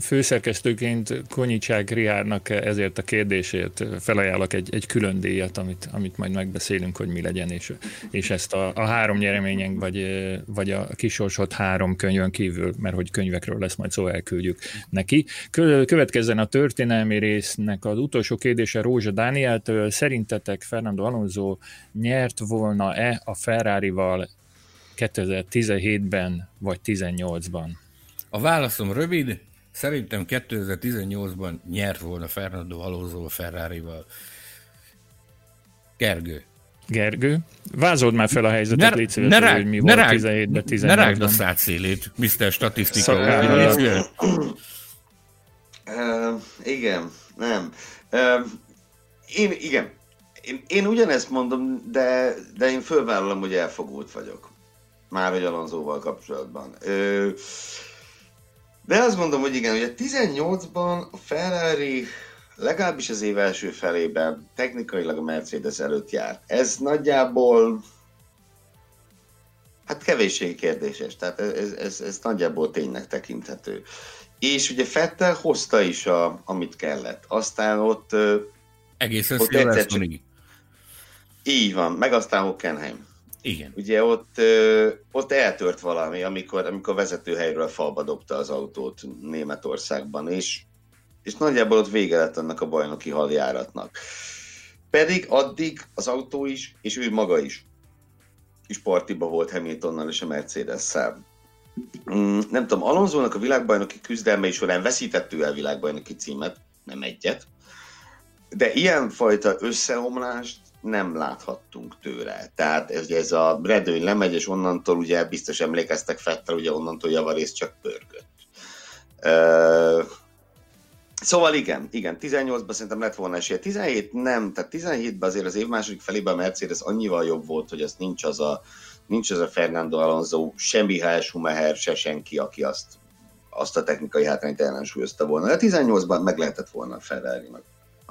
főszerkesztőként Konyicsák Riárnak ezért a kérdésért felajánlok egy, egy külön díjat, amit, amit majd megbeszélünk, hogy mi legyen, és, és ezt a, a három nyereményen, vagy, vagy a kisorsott három könyvön kívül, mert hogy könyvekről lesz majd szó, elküldjük neki. Következzen a történelmi résznek az utolsó kérdése Rózsa Dánieltől. Szerintetek Fernando Alonso nyert volna-e a Ferrari-val 2017-ben vagy 18-ban? A válaszom rövid, Szerintem 2018-ban nyert volna Fernando Alonso a Ferrari-val. Gergő. Gergő, vázold már fel a helyzetet, ne, légy szíves, ne rág, hogy mi ne volt 17-ben, 18-ban. Ne rágd a szátszélét, Mr. Statisztika. Uh, igen, nem. Uh, én, igen, én, én ugyanezt mondom, de, de én fölvállalom, hogy elfogult vagyok. Már hogy Alonsoval kapcsolatban. Uh, de azt mondom, hogy igen, hogy a 18-ban a Ferrari legalábbis az év első felében technikailag a Mercedes előtt járt. Ez nagyjából Hát kevéssé kérdéses, tehát ez, ez, ez nagyjából tényleg tekinthető. És ugye Fettel hozta is, a, amit kellett. Aztán ott... Egészen ott csak... Így van, meg aztán Hockenheim. Igen. Ugye ott, ott eltört valami, amikor, amikor vezetőhelyről falba dobta az autót Németországban, és, és nagyjából ott vége lett annak a bajnoki haljáratnak. Pedig addig az autó is, és ő maga is is partiba volt Hamiltonnal és a Mercedes-szel. Mm, nem tudom, Alonsonak a világbajnoki küzdelmei során veszített ő el világbajnoki címet, nem egyet, de ilyenfajta összeomlást nem láthattunk tőle. Tehát ez, ez a redőny lemegy, és onnantól ugye biztos emlékeztek Fettel, ugye onnantól javarész csak pörgött. Uh, Szóval igen, igen, 18-ban szerintem lett volna esélye. 17 nem, tehát 17-ben azért az év második felében a Mercedes annyival jobb volt, hogy az nincs az a, nincs az a Fernando Alonso, sem Mihály Schumacher, se senki, aki azt, azt a technikai hátrányt ellensúlyozta volna. De 18-ban meg lehetett volna ferrari -nak.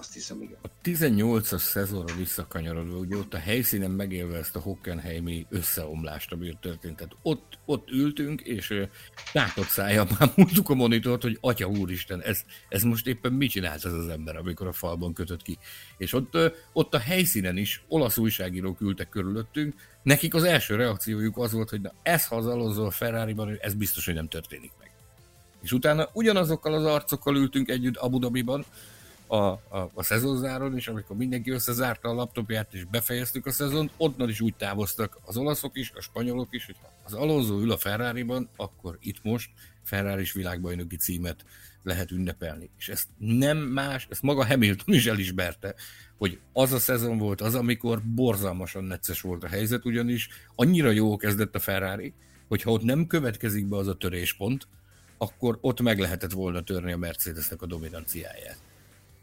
Azt hiszem, igen. A 18-as szezonra visszakanyarodva, ugye ott a helyszínen megélve ezt a Hockenheimi összeomlást, ami ott történt. Tehát ott, ott ültünk, és látott szájjal már múltuk a monitort, hogy atya úristen, ez, ez most éppen mit csinált ez az ember, amikor a falban kötött ki. És ott, ott a helyszínen is olasz újságírók ültek körülöttünk, nekik az első reakciójuk az volt, hogy na ez ha az Alonso a Ferrari-ban, ez biztos, hogy nem történik meg. És utána ugyanazokkal az arcokkal ültünk együtt Abu Dhabiban, a, a, a szezonzáron, és amikor mindenki összezárta a laptopját, és befejeztük a szezont, onnan is úgy távoztak az olaszok is, a spanyolok is, hogy az Alonso ül a Ferrari-ban, akkor itt most ferrari világbajnoki címet lehet ünnepelni. És ezt nem más, ezt maga Hamilton is elismerte, hogy az a szezon volt az, amikor borzalmasan necces volt a helyzet, ugyanis annyira jó kezdett a Ferrari, hogy ha ott nem következik be az a töréspont, akkor ott meg lehetett volna törni a Mercedesnek a dominanciáját.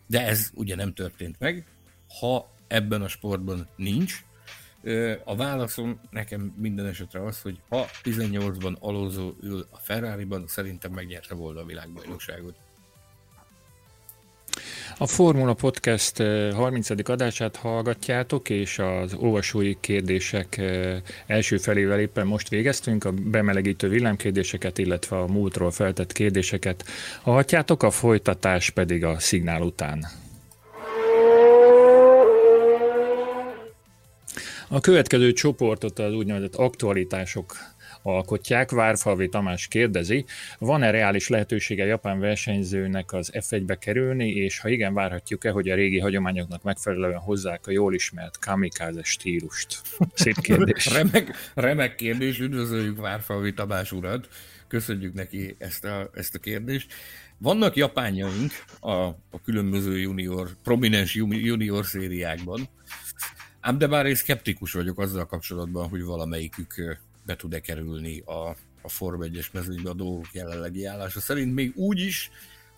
De ez ugye nem történt meg. Ha ebben a sportban nincs, a válaszom nekem minden esetre az, hogy ha 18-ban Alonso ül a Ferrari-ban, szerintem megnyerte volna a világbajnokságot. A Formula Podcast 30. adását hallgatjátok, és az olvasói kérdések első felével éppen most végeztünk, a bemelegítő villámkérdéseket, illetve a múltról feltett kérdéseket hallhatjátok, a folytatás pedig a szignál után. A következő csoportot az úgynevezett aktualitások alkotják. Várfalvi Tamás kérdezi, van-e reális lehetősége japán versenyzőnek az F1-be kerülni, és ha igen, várhatjuk-e, hogy a régi hagyományoknak megfelelően hozzák a jól ismert kamikaze stílust? Szép kérdés. remek, remek kérdés, üdvözöljük Várfalvi Tamás urat, köszönjük neki ezt a, ezt a kérdést. Vannak japánjaink a, a különböző junior, prominens junior szériákban, ám de bár én szkeptikus vagyok azzal kapcsolatban, hogy valamelyikük be tud-e kerülni a, a Form 1-es mezőnybe a dolgok jelenlegi állása szerint, még úgy is,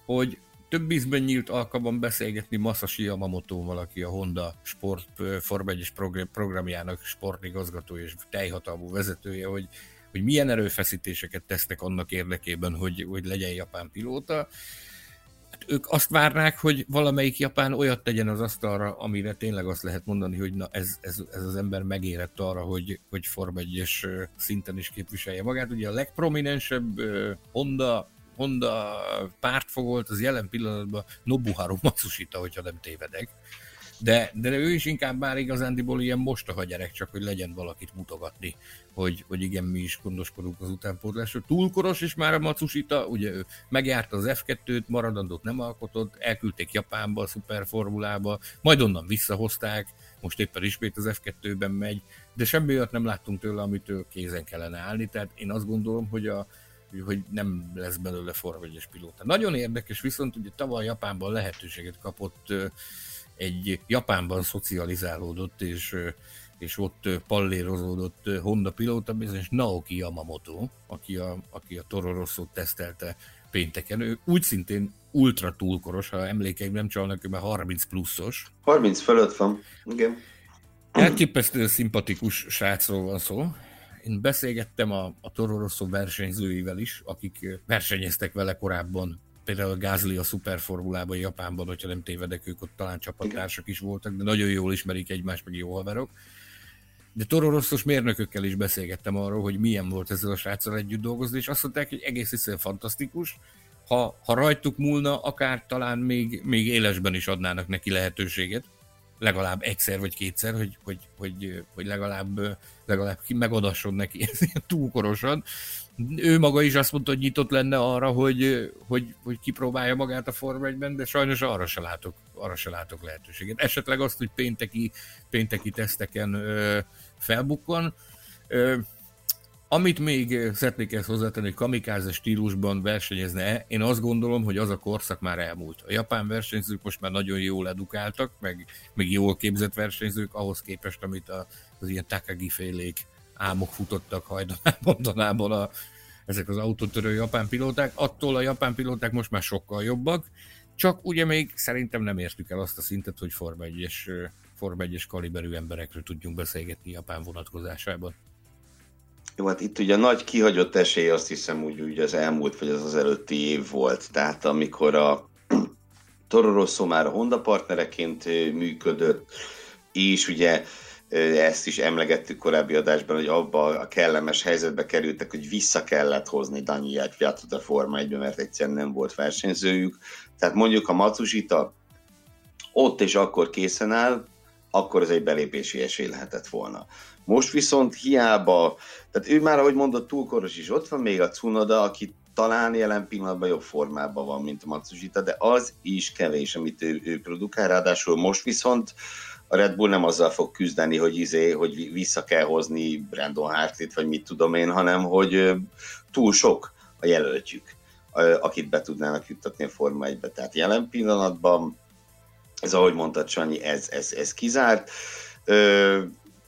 hogy több ízben nyílt alkalommal beszélgetni Masashi Yamamoto-val, aki a Honda Sport Form 1-es programjának sportigazgató és teljhatalmú vezetője, hogy, hogy milyen erőfeszítéseket tesznek annak érdekében, hogy, hogy legyen japán pilóta ők azt várnák, hogy valamelyik japán olyat tegyen az asztalra, amire tényleg azt lehet mondani, hogy na ez, ez, ez az ember megérett arra, hogy, hogy Form 1 szinten is képviselje magát. Ugye a legprominensebb Honda Honda pártfogolt az jelen pillanatban Nobuharu Matsushita, hogyha nem tévedek de, de ő is inkább már igazándiból ilyen mostoha gyerek, csak hogy legyen valakit mutogatni, hogy, hogy igen, mi is gondoskodunk az utánpótlásról. Túlkoros is már a Matsushita, ugye ő megjárta az F2-t, maradandót nem alkotott, elküldték Japánba, a szuperformulába, majd onnan visszahozták, most éppen ismét az F2-ben megy, de semmi olyat nem láttunk tőle, amitől kézen kellene állni, tehát én azt gondolom, hogy a, hogy nem lesz belőle Form pilóta. Nagyon érdekes, viszont ugye tavaly Japánban lehetőséget kapott egy Japánban szocializálódott, és, és ott pallérozódott Honda pilóta, bizonyos Naoki Yamamoto, aki a, aki a Toro Rosso tesztelte pénteken. Ő úgy szintén ultra túlkoros, ha emlékeim nem csalnak, ő már 30 pluszos. 30 fölött van, igen. Elképesztően szimpatikus srácról van szó. Én beszélgettem a, a Toro Rosso versenyzőivel is, akik versenyeztek vele korábban például Gázli a szuperformulában Japánban, hogyha nem tévedek, ők ott talán csapattársak is voltak, de nagyon jól ismerik egymást, meg jó haverok. De tororosztos mérnökökkel is beszélgettem arról, hogy milyen volt ezzel a sráccal együtt dolgozni, és azt mondták, hogy egész egyszerűen fantasztikus, ha, ha rajtuk múlna, akár talán még, még élesben is adnának neki lehetőséget, legalább egyszer vagy kétszer, hogy, hogy, hogy, hogy legalább, legalább megadasson neki ez túlkorosan. Ő maga is azt mondta, hogy nyitott lenne arra, hogy, hogy, hogy kipróbálja magát a Forma 1 de sajnos arra se látok, arra se látok lehetőséget. Esetleg azt, hogy pénteki, pénteki teszteken felbukkan. Amit még szeretnék ezt hozzátenni, hogy kamikáze stílusban versenyezne én azt gondolom, hogy az a korszak már elmúlt. A japán versenyzők most már nagyon jól edukáltak, meg, meg jól képzett versenyzők, ahhoz képest, amit a, az ilyen Takagi félék álmok futottak hajdanában a, ezek az autótörő japán pilóták. Attól a japán pilóták most már sokkal jobbak, csak ugye még szerintem nem értük el azt a szintet, hogy Forma 1-es, Forma 1-es kaliberű emberekről tudjunk beszélgetni Japán vonatkozásában. Jó, hát itt ugye a nagy kihagyott esély azt hiszem úgy, úgy az elmúlt, vagy az az előtti év volt. Tehát amikor a Toro Rosso már a Honda partnereként működött, és ugye ezt is emlegettük korábbi adásban, hogy abba a kellemes helyzetbe kerültek, hogy vissza kellett hozni Daniel Kviatot a Forma 1 mert egyszerűen nem volt versenyzőjük. Tehát mondjuk a Matsushita ott és akkor készen áll, akkor ez egy belépési esély lehetett volna. Most viszont hiába, tehát ő már, ahogy mondott, túlkoros is, ott van még a Cunoda, aki talán jelen pillanatban jobb formában van, mint a Matsushita, de az is kevés, amit ő, ő produkál, ráadásul most viszont a Red Bull nem azzal fog küzdeni, hogy izé, hogy vissza kell hozni Brandon Hartley-t, vagy mit tudom én, hanem hogy túl sok a jelöltjük, akit be tudnának juttatni a Forma 1-be. Tehát jelen pillanatban, ez ahogy mondtad Sanyi, ez, ez, ez kizárt. Ö,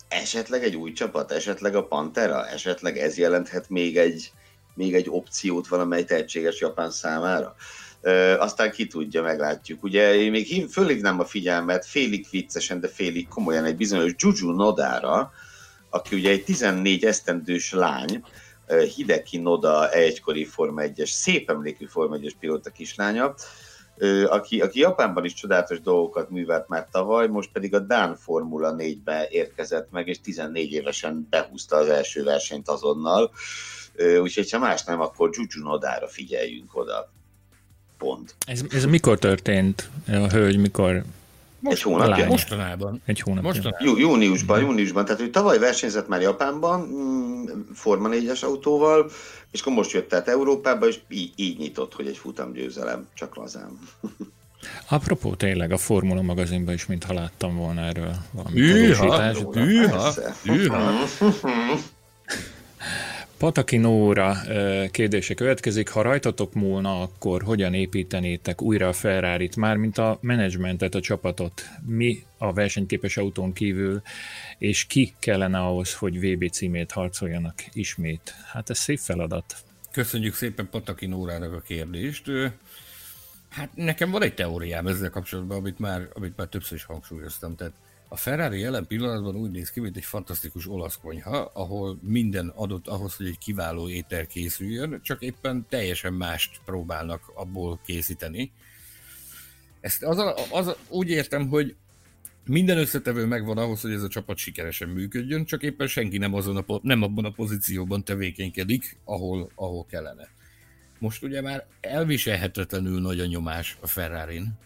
esetleg egy új csapat, esetleg a Pantera, esetleg ez jelenthet még egy, még egy opciót valamely tehetséges Japán számára. Ö, aztán ki tudja, meglátjuk. Ugye én még nem a figyelmet félig viccesen, de félig komolyan egy bizonyos Juju Nodára, aki ugye egy 14 esztendős lány, Hideki Noda egykori Forma 1-es, szép emlékű Forma 1-es pilóta kislánya, aki, aki Japánban is csodálatos dolgokat művelt már tavaly, most pedig a Dán Formula 4-be érkezett meg, és 14 évesen behúzta az első versenyt azonnal. Úgyhogy ha más nem, akkor Juju Nodára figyeljünk oda. Pont. Ez, ez mikor történt? A hölgy mikor most, egy hónapja. Mostanában. Egy hónapja. Mostanában. Jú, júniusban, júniusban. Tehát ő tavaly versenyzett már Japánban, mm, Forma 4-es autóval, és akkor most jött át Európába, és így, így nyitott, hogy egy futamgyőzelem, csak lazán. Apropó, tényleg a Formula magazinban is, mintha láttam volna erről valami hűha, hűha. Pataki Nóra kérdése következik. Ha rajtatok múlna, akkor hogyan építenétek újra a Ferrari-t, mármint a menedzsmentet, a csapatot? Mi a versenyképes autón kívül, és ki kellene ahhoz, hogy VB címét harcoljanak ismét? Hát ez szép feladat. Köszönjük szépen Pataki Nórának a kérdést. Hát nekem van egy teóriám ezzel kapcsolatban, amit már, amit már többször is hangsúlyoztam. Tehát a Ferrari jelen pillanatban úgy néz ki, mint egy fantasztikus olasz konyha, ahol minden adott ahhoz, hogy egy kiváló étel készüljön, csak éppen teljesen mást próbálnak abból készíteni. Ezt az, a, az a, úgy értem, hogy minden összetevő megvan ahhoz, hogy ez a csapat sikeresen működjön, csak éppen senki nem, azon a, nem abban a pozícióban tevékenykedik, ahol, ahol kellene. Most ugye már elviselhetetlenül nagy a nyomás a Ferrarin,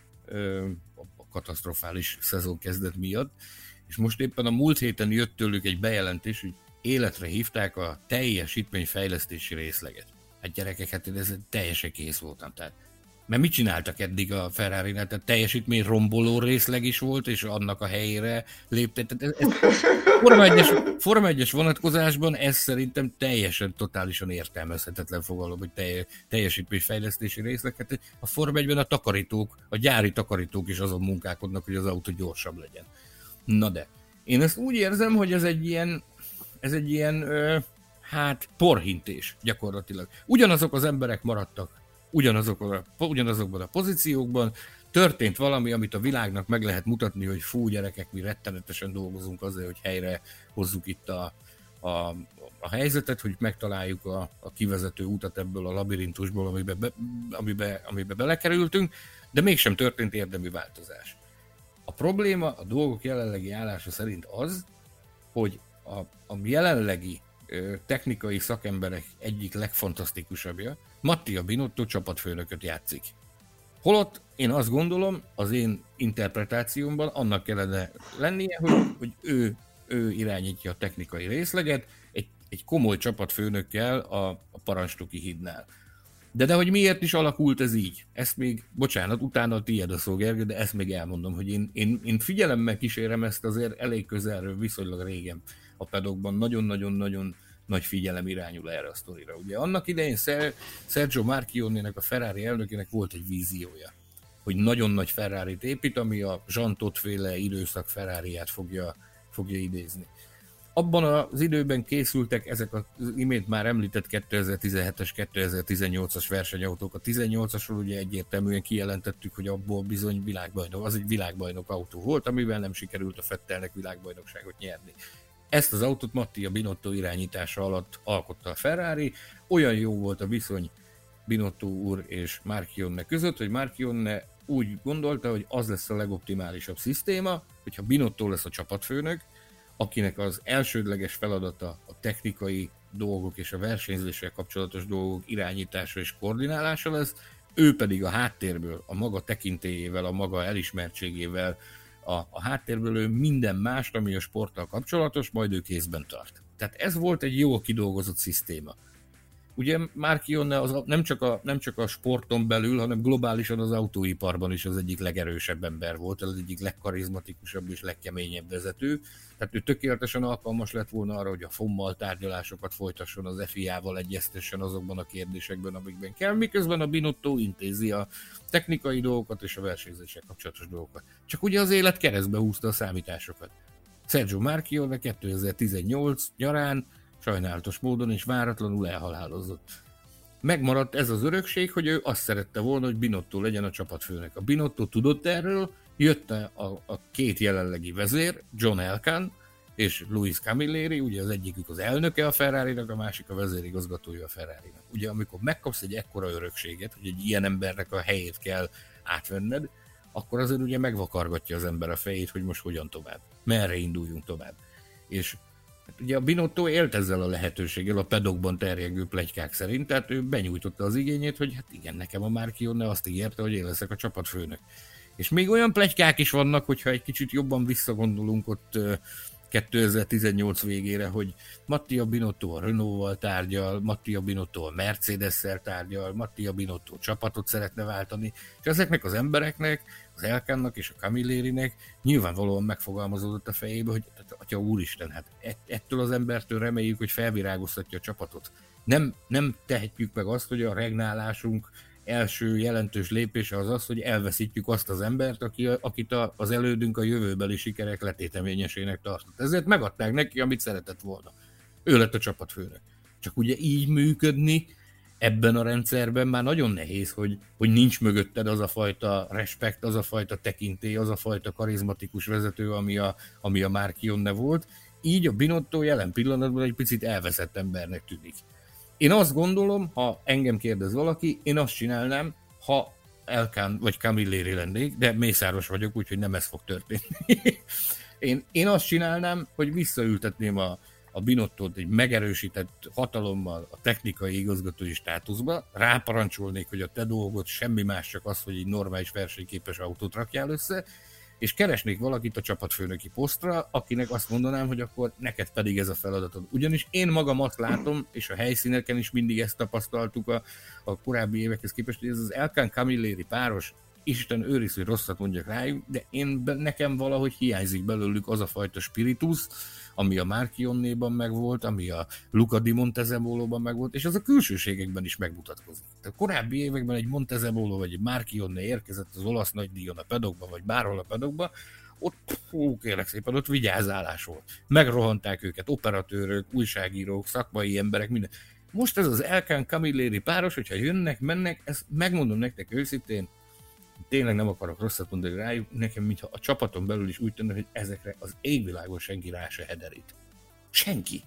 katasztrofális szezon kezdet miatt, és most éppen a múlt héten jött tőlük egy bejelentés, hogy életre hívták a teljesítményfejlesztési részleget. Hát gyerekek, hát ez teljesen kész voltam. Tehát mert mit csináltak eddig a ferrari -nál? Tehát teljesítmény romboló részleg is volt, és annak a helyére lépte. Tehát ez, ez Forma 1-es, Forma 1 vonatkozásban ez szerintem teljesen, totálisan értelmezhetetlen fogalom, hogy telj, teljesítményfejlesztési részleg. Hát a Forma 1 a takarítók, a gyári takarítók is azon munkálkodnak, hogy az autó gyorsabb legyen. Na de, én ezt úgy érzem, hogy ez egy ilyen, ez egy ilyen, ö, hát porhintés gyakorlatilag. Ugyanazok az emberek maradtak ugyanazokban a, ugyanazokban a pozíciókban, történt valami, amit a világnak meg lehet mutatni, hogy fú, gyerekek, mi rettenetesen dolgozunk azért, hogy helyre hozzuk itt a, a, a helyzetet, hogy megtaláljuk a, a kivezető utat ebből a labirintusból, amibe, be, amibe, amibe belekerültünk, de mégsem történt érdemi változás. A probléma a dolgok jelenlegi állása szerint az, hogy a, a jelenlegi technikai szakemberek egyik legfantasztikusabbja, Mattia Binotto csapatfőnököt játszik. Holott én azt gondolom, az én interpretációmban annak kellene lennie, hogy, hogy ő, ő irányítja a technikai részleget egy, egy komoly csapatfőnökkel a, a parancsnoki hídnál. De de hogy miért is alakult ez így? Ezt még, bocsánat, utána a tiéd a szó, Gergő, de ezt még elmondom, hogy én, én, én figyelemmel kísérem ezt azért elég közelről, viszonylag régen a pedokban. Nagyon-nagyon-nagyon nagy figyelem irányul erre a sztorira. Ugye annak idején Sergio Marchionnének, a Ferrari elnökének volt egy víziója, hogy nagyon nagy Ferrari-t épít, ami a Jean féle időszak ferrari fogja, fogja idézni. Abban az időben készültek ezek az imént már említett 2017-es, 2018-as versenyautók. A 18-asról ugye egyértelműen kijelentettük, hogy abból bizony világbajnok, az egy világbajnok autó volt, amivel nem sikerült a Fettelnek világbajnokságot nyerni. Ezt az autót Mattia Binotto irányítása alatt alkotta a Ferrari. Olyan jó volt a viszony Binotto úr és Marchionne között, hogy Marchionne úgy gondolta, hogy az lesz a legoptimálisabb szisztéma, hogyha Binotto lesz a csapatfőnök, akinek az elsődleges feladata a technikai dolgok és a versenyzéssel kapcsolatos dolgok irányítása és koordinálása lesz, ő pedig a háttérből, a maga tekintélyével, a maga elismertségével, a, a háttérből ő minden mást, ami a sporttal kapcsolatos, majd ő kézben tart. Tehát ez volt egy jó kidolgozott szisztéma. Ugye Márkionne az nem csak, a, nem csak a sporton belül, hanem globálisan az autóiparban is az egyik legerősebb ember volt, az egyik legkarizmatikusabb és legkeményebb vezető. Tehát ő tökéletesen alkalmas lett volna arra, hogy a FOM-mal tárgyalásokat folytasson, az FIA-val egyeztessen azokban a kérdésekben, amikben kell, miközben a Binotto intézi a technikai dolgokat és a versenyzéssel kapcsolatos dolgokat. Csak ugye az élet keresztbe húzta a számításokat. Sergio Marchionne 2018 nyarán sajnálatos módon és váratlanul elhalálozott. Megmaradt ez az örökség, hogy ő azt szerette volna, hogy Binotto legyen a csapatfőnek. A Binotto tudott erről, jött a, a két jelenlegi vezér, John Elkan és Luis Camilleri, ugye az egyikük az elnöke a ferrari a másik a vezérigazgatója a ferrari -nak. Ugye amikor megkapsz egy ekkora örökséget, hogy egy ilyen embernek a helyét kell átvenned, akkor azért ugye megvakargatja az ember a fejét, hogy most hogyan tovább, merre induljunk tovább. És Hát ugye a Binotto élt ezzel a lehetőséggel a pedokban terjengő plegykák szerint, tehát ő benyújtotta az igényét, hogy hát igen, nekem a Márkionne azt ígérte, hogy én leszek a csapatfőnök. És még olyan plegykák is vannak, hogyha egy kicsit jobban visszagondolunk ott 2018 végére, hogy Mattia Binotto a Renault-val tárgyal, Mattia Binotto a Mercedes-szel tárgyal, Mattia Binotto csapatot szeretne váltani, és ezeknek az embereknek, az Elkánnak és a Camillérinek nyilvánvalóan megfogalmazódott a fejébe, hogy atya úristen, hát ettől az embertől reméljük, hogy felvirágoztatja a csapatot. Nem, nem tehetjük meg azt, hogy a regnálásunk első jelentős lépése az az, hogy elveszítjük azt az embert, aki, akit a, az elődünk a jövőbeli sikerek letéteményesének tartott. Ezért megadták neki, amit szeretett volna. Ő lett a csapatfőnök. Csak ugye így működni ebben a rendszerben már nagyon nehéz, hogy, hogy nincs mögötted az a fajta respekt, az a fajta tekintély, az a fajta karizmatikus vezető, ami a, ami a Márkionne volt. Így a Binotto jelen pillanatban egy picit elveszett embernek tűnik. Én azt gondolom, ha engem kérdez valaki, én azt csinálnám, ha Elkán vagy Camilleri lennék, de mészáros vagyok, úgyhogy nem ez fog történni. én, én azt csinálnám, hogy visszaültetném a, a Binottot egy megerősített hatalommal a technikai igazgatói státuszba, ráparancsolnék, hogy a te dolgot semmi más, csak az, hogy egy normális versenyképes autót rakjál össze, és keresnék valakit a csapatfőnöki posztra, akinek azt mondanám, hogy akkor neked pedig ez a feladatod. Ugyanis én magam azt látom, és a helyszíneken is mindig ezt tapasztaltuk a, a korábbi évekhez képest, hogy ez az Elkán Camilleri páros, Isten őriz, hogy rosszat mondjak rájuk, de én nekem valahogy hiányzik belőlük az a fajta spiritus, ami a Márkionnéban megvolt, ami a Luca di Montezemolo-ban megvolt, és az a külsőségekben is megmutatkozik. A korábbi években egy Montezemolo vagy egy Márkionné érkezett az olasz nagydíjon a pedokba, vagy bárhol a pedokba, ott, hú, kérlek szépen, ott vigyázálás volt. Megrohanták őket, operatőrök, újságírók, szakmai emberek, minden. Most ez az Elkán Camilleri páros, hogyha jönnek, mennek, ezt megmondom nektek őszintén, tényleg nem akarok rosszat mondani rájuk, nekem mintha a csapaton belül is úgy tűnne, hogy ezekre az égvilágon senki rá se hederít. Senki.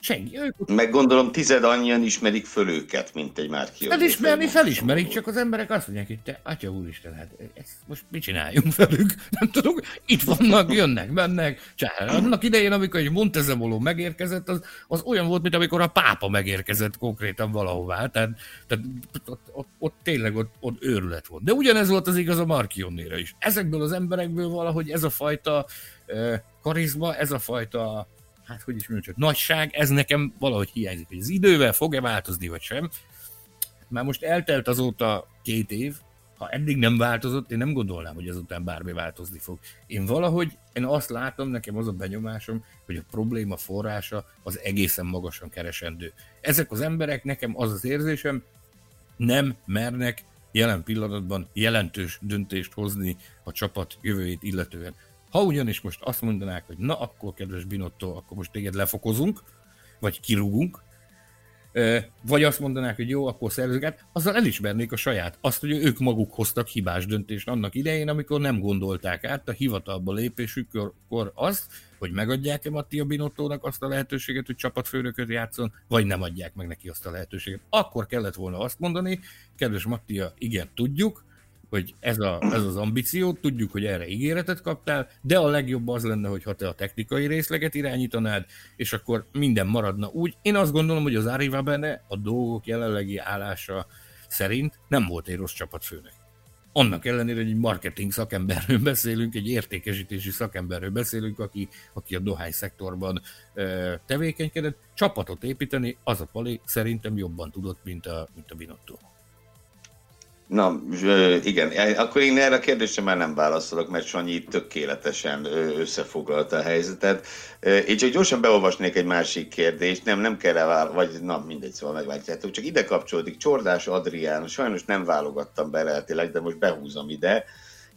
Senki. Ők... Meg gondolom tized annyian ismerik föl őket, mint egy már ki. Felismerni felismerik, csak az emberek azt mondják, hogy te, atya úristen, hát ezt most mit csináljunk velük? Nem tudom, itt vannak, jönnek, mennek. Csá, annak idején, amikor egy Montezemoló megérkezett, az, az olyan volt, mint amikor a pápa megérkezett konkrétan valahová. Tehát, tehát ott, ott, ott, tényleg ott, ott őrület volt. De ugyanez volt az igaz a Markionnéra is. Ezekből az emberekből valahogy ez a fajta eh, karizma, ez a fajta hát hogy is mondjam, csak nagyság, ez nekem valahogy hiányzik, hogy az idővel fog-e változni, vagy sem. Már most eltelt azóta két év, ha eddig nem változott, én nem gondolnám, hogy ezután bármi változni fog. Én valahogy, én azt látom, nekem az a benyomásom, hogy a probléma forrása az egészen magasan keresendő. Ezek az emberek, nekem az az érzésem, nem mernek jelen pillanatban jelentős döntést hozni a csapat jövőjét illetően. Ha ugyanis most azt mondanák, hogy na akkor, kedves Binotto, akkor most téged lefokozunk, vagy kirúgunk, vagy azt mondanák, hogy jó, akkor szervezőket, azzal elismernék a saját. Azt, hogy ők maguk hoztak hibás döntést annak idején, amikor nem gondolták át a hivatalba lépésükkor azt, hogy megadják-e Mattia Binottónak azt a lehetőséget, hogy csapatfőnököt játszon, vagy nem adják meg neki azt a lehetőséget. Akkor kellett volna azt mondani, kedves Mattia, igen, tudjuk, hogy ez, a, ez az ambíció, tudjuk, hogy erre ígéretet kaptál, de a legjobb az lenne, hogyha te a technikai részleget irányítanád, és akkor minden maradna úgy. Én azt gondolom, hogy az Arriva benne a dolgok jelenlegi állása szerint nem volt egy rossz csapatfőnök. Annak ellenére, hogy egy marketing szakemberről beszélünk, egy értékesítési szakemberről beszélünk, aki, aki a dohány szektorban ö, tevékenykedett, csapatot építeni, az a Pali szerintem jobban tudott, mint a, mint a Binotto. Na, igen, akkor én erre a kérdésre már nem válaszolok, mert Sanyi tökéletesen összefoglalta a helyzetet. Én csak gyorsan beolvasnék egy másik kérdést, nem, nem kell rá vagy na mindegy, szóval megváltjátok. Csak ide kapcsolódik Csordás Adrián, sajnos nem válogattam be lehetőleg, de most behúzom ide.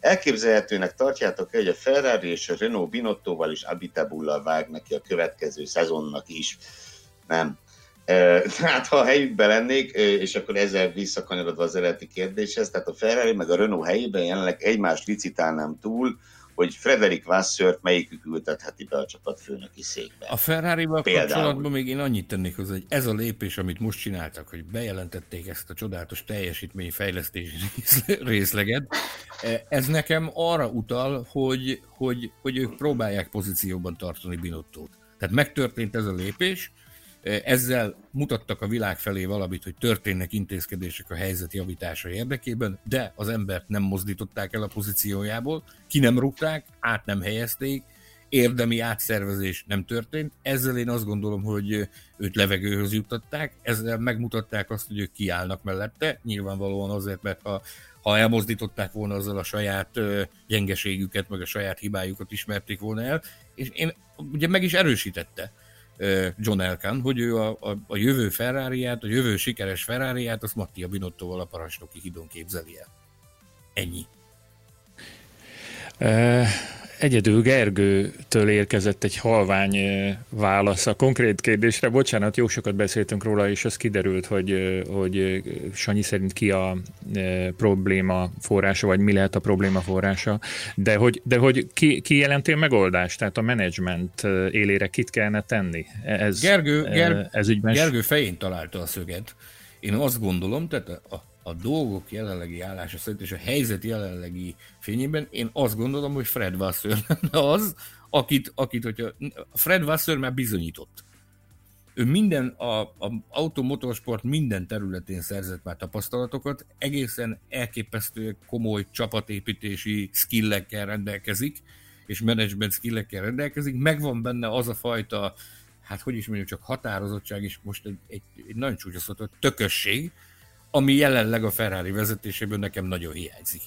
Elképzelhetőnek tartjátok hogy a Ferrari és a Renault Binottoval és Abitabullal vág neki a következő szezonnak is? Nem. Hát ha a helyükben lennék, és akkor ezzel visszakanyarodva az eredeti kérdéshez, tehát a Ferrari meg a Renault helyében jelenleg egymást licitálnám túl, hogy Frederik Vassört melyikük ültetheti be a csapat főnöki székbe. A Ferrari-val kapcsolatban még én annyit tennék hozzá, hogy ez a lépés, amit most csináltak, hogy bejelentették ezt a csodálatos teljesítményfejlesztési részleget, ez nekem arra utal, hogy, hogy, hogy ők próbálják pozícióban tartani Binottót. Tehát megtörtént ez a lépés, ezzel mutattak a világ felé valamit, hogy történnek intézkedések a helyzet javítása érdekében, de az embert nem mozdították el a pozíciójából, ki nem rúgták, át nem helyezték, érdemi átszervezés nem történt. Ezzel én azt gondolom, hogy őt levegőhöz juttatták, ezzel megmutatták azt, hogy ők kiállnak mellette, nyilvánvalóan azért, mert ha, ha elmozdították volna azzal a saját gyengeségüket, meg a saját hibájukat ismerték volna el, és én ugye meg is erősítette John Elkan, hogy ő a, a, a jövő ferrari a jövő sikeres ferrari azt Mattia Binottoval a parancsnoki hidon képzeli el. Ennyi. Egyedül Gergőtől érkezett egy halvány válasz a konkrét kérdésre. Bocsánat, jó sokat beszéltünk róla, és az kiderült, hogy, hogy Sanyi szerint ki a probléma forrása, vagy mi lehet a probléma forrása, de hogy, de hogy ki, ki jelentél megoldást, tehát a menedzsment élére kit kellene tenni? Ez, Gergő, Ger- ez ügyben... Gergő fején találta a szöget. Én azt gondolom, tehát a a dolgok jelenlegi állása szerint és a helyzet jelenlegi fényében én azt gondolom, hogy Fred Vasseur az, akit, akit hogyha Fred Vasseur már bizonyított. Ő minden, a, a automotorsport minden területén szerzett már tapasztalatokat, egészen elképesztő komoly csapatépítési skillekkel rendelkezik, és management skillekkel rendelkezik, megvan benne az a fajta, hát hogy is mondjuk, csak határozottság, és most egy, egy, egy nagyon csúcsos tökösség, ami jelenleg a Ferrari vezetéséből nekem nagyon hiányzik.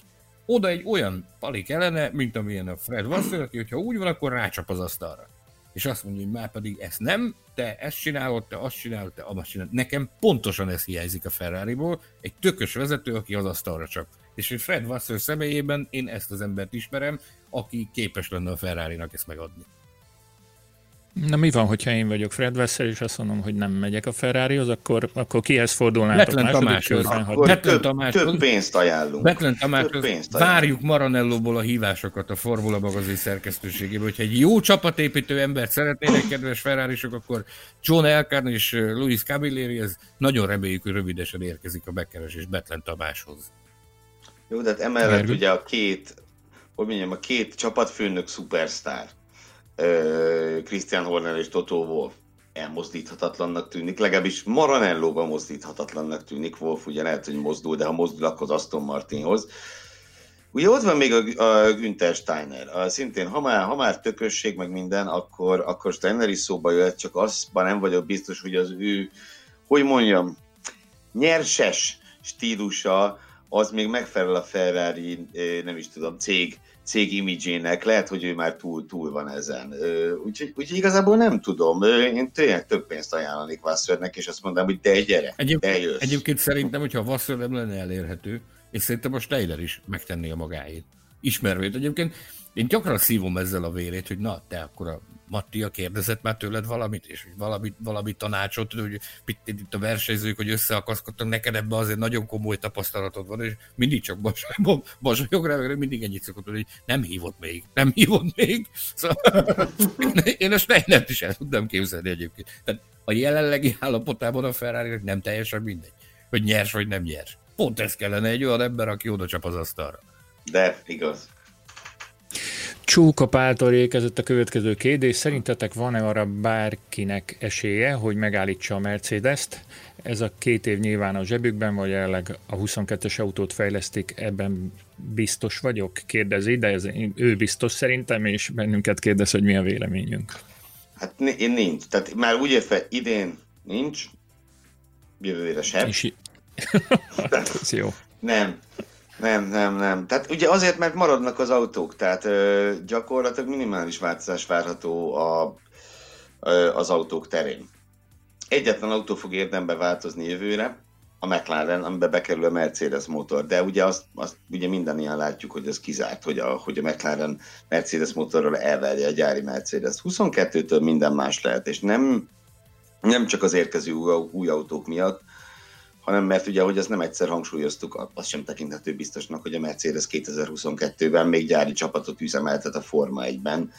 Oda egy olyan pali kellene, mint amilyen a Fred Vasseur, aki hogyha úgy van, akkor rácsap az asztalra. És azt mondja, hogy már pedig ezt nem, te ezt csinálod, te azt csinálod, te azt csinálod. Nekem pontosan ez hiányzik a Ferrari-ból, egy tökös vezető, aki az asztalra csap. És hogy Fred Vasseur személyében én ezt az embert ismerem, aki képes lenne a Ferrari-nak ezt megadni. Na mi van, hogyha én vagyok Fred Vessel, és azt mondom, hogy nem megyek a Ferrarihoz, akkor, akkor kihez fordulnátok Betlen Tamáshoz. Akkor Betlen több, Tamáshoz. több pénzt ajánlunk. Betlen Tamáshoz. Pénzt ajánlunk. Várjuk Maranellóból a hívásokat a Formula magazin szerkesztőségéből. Hogyha egy jó csapatépítő embert szeretnének, kedves ferrari akkor John Elkan és Luis Cabilleri, ez nagyon reméljük, hogy rövidesen érkezik a bekeresés Betlen Tamáshoz. Jó, de hát emellett Ergő. ugye a két, hogy mondjam, a két csapatfőnök szupersztár Christian Horner és Toto Wolf elmozdíthatatlannak tűnik, legalábbis Maranellóban mozdíthatatlannak tűnik, Wolf ugye lehet, hogy mozdul, de ha mozdul, akkor az Aston Martinhoz. Ugye ott van még a, a Günther Steiner. A, szintén, ha már, ha már tökösség, meg minden, akkor, akkor Steiner is szóba jöhet, csak azban nem vagyok biztos, hogy az ő, hogy mondjam, nyerses stílusa, az még megfelel a Ferrari, nem is tudom, cég cég imidzsének, lehet, hogy ő már túl, túl van ezen. Úgyhogy, úgyhogy igazából nem tudom. Én tényleg több pénzt ajánlanék Wassernek, és azt mondanám, hogy de gyere, Egyéb, de jössz. Egyébként szerintem, hogyha Wasser nem lenne elérhető, és szerintem a Steiner is megtenné a magáét. Ismervét. Egyébként én gyakran szívom ezzel a vérét, hogy na, te akkor a Mattia kérdezett már tőled valamit, és valami, valami tanácsot, hogy itt a versenyzők, hogy összeakaszkodtak, neked ebbe azért nagyon komoly tapasztalatod van, és mindig csak basajog rá, meg mindig ennyit szokott, hogy nem hívott még, nem hívott még. Szóval én a Steinert is el tudnám képzelni egyébként. Tehát a jelenlegi állapotában a ferrari nem teljesen mindegy, hogy nyers vagy nem nyers. Pont ez kellene egy olyan ember, aki oda csap az asztalra. De, igaz. Csóka által érkezett a következő kérdés. Szerintetek van-e arra bárkinek esélye, hogy megállítsa a Mercedes-t? Ez a két év nyilván a zsebükben, vagy jelenleg a 22-es autót fejlesztik, ebben biztos vagyok? Kérdezi, de ez, ő biztos szerintem, és bennünket kérdez, hogy mi a véleményünk. Hát én nincs. Tehát már úgy értve idén nincs, jövőre sem. És... ez jó. Nem. Nem, nem, nem. Tehát ugye azért, mert maradnak az autók, tehát ö, gyakorlatilag minimális változás várható a, ö, az autók terén. Egyetlen autó fog érdembe változni jövőre, a McLaren, amiben bekerül a Mercedes motor, de ugye azt, azt ugye mindannyian látjuk, hogy ez kizárt, hogy a, hogy a McLaren Mercedes motorról elverje a gyári Mercedes. 22-től minden más lehet, és nem, nem csak az érkező új, új autók miatt, hanem mert ugye, hogy ezt nem egyszer hangsúlyoztuk, az sem tekinthető biztosnak, hogy a Mercedes 2022-ben még gyári csapatot üzemeltet a Forma 1-ben,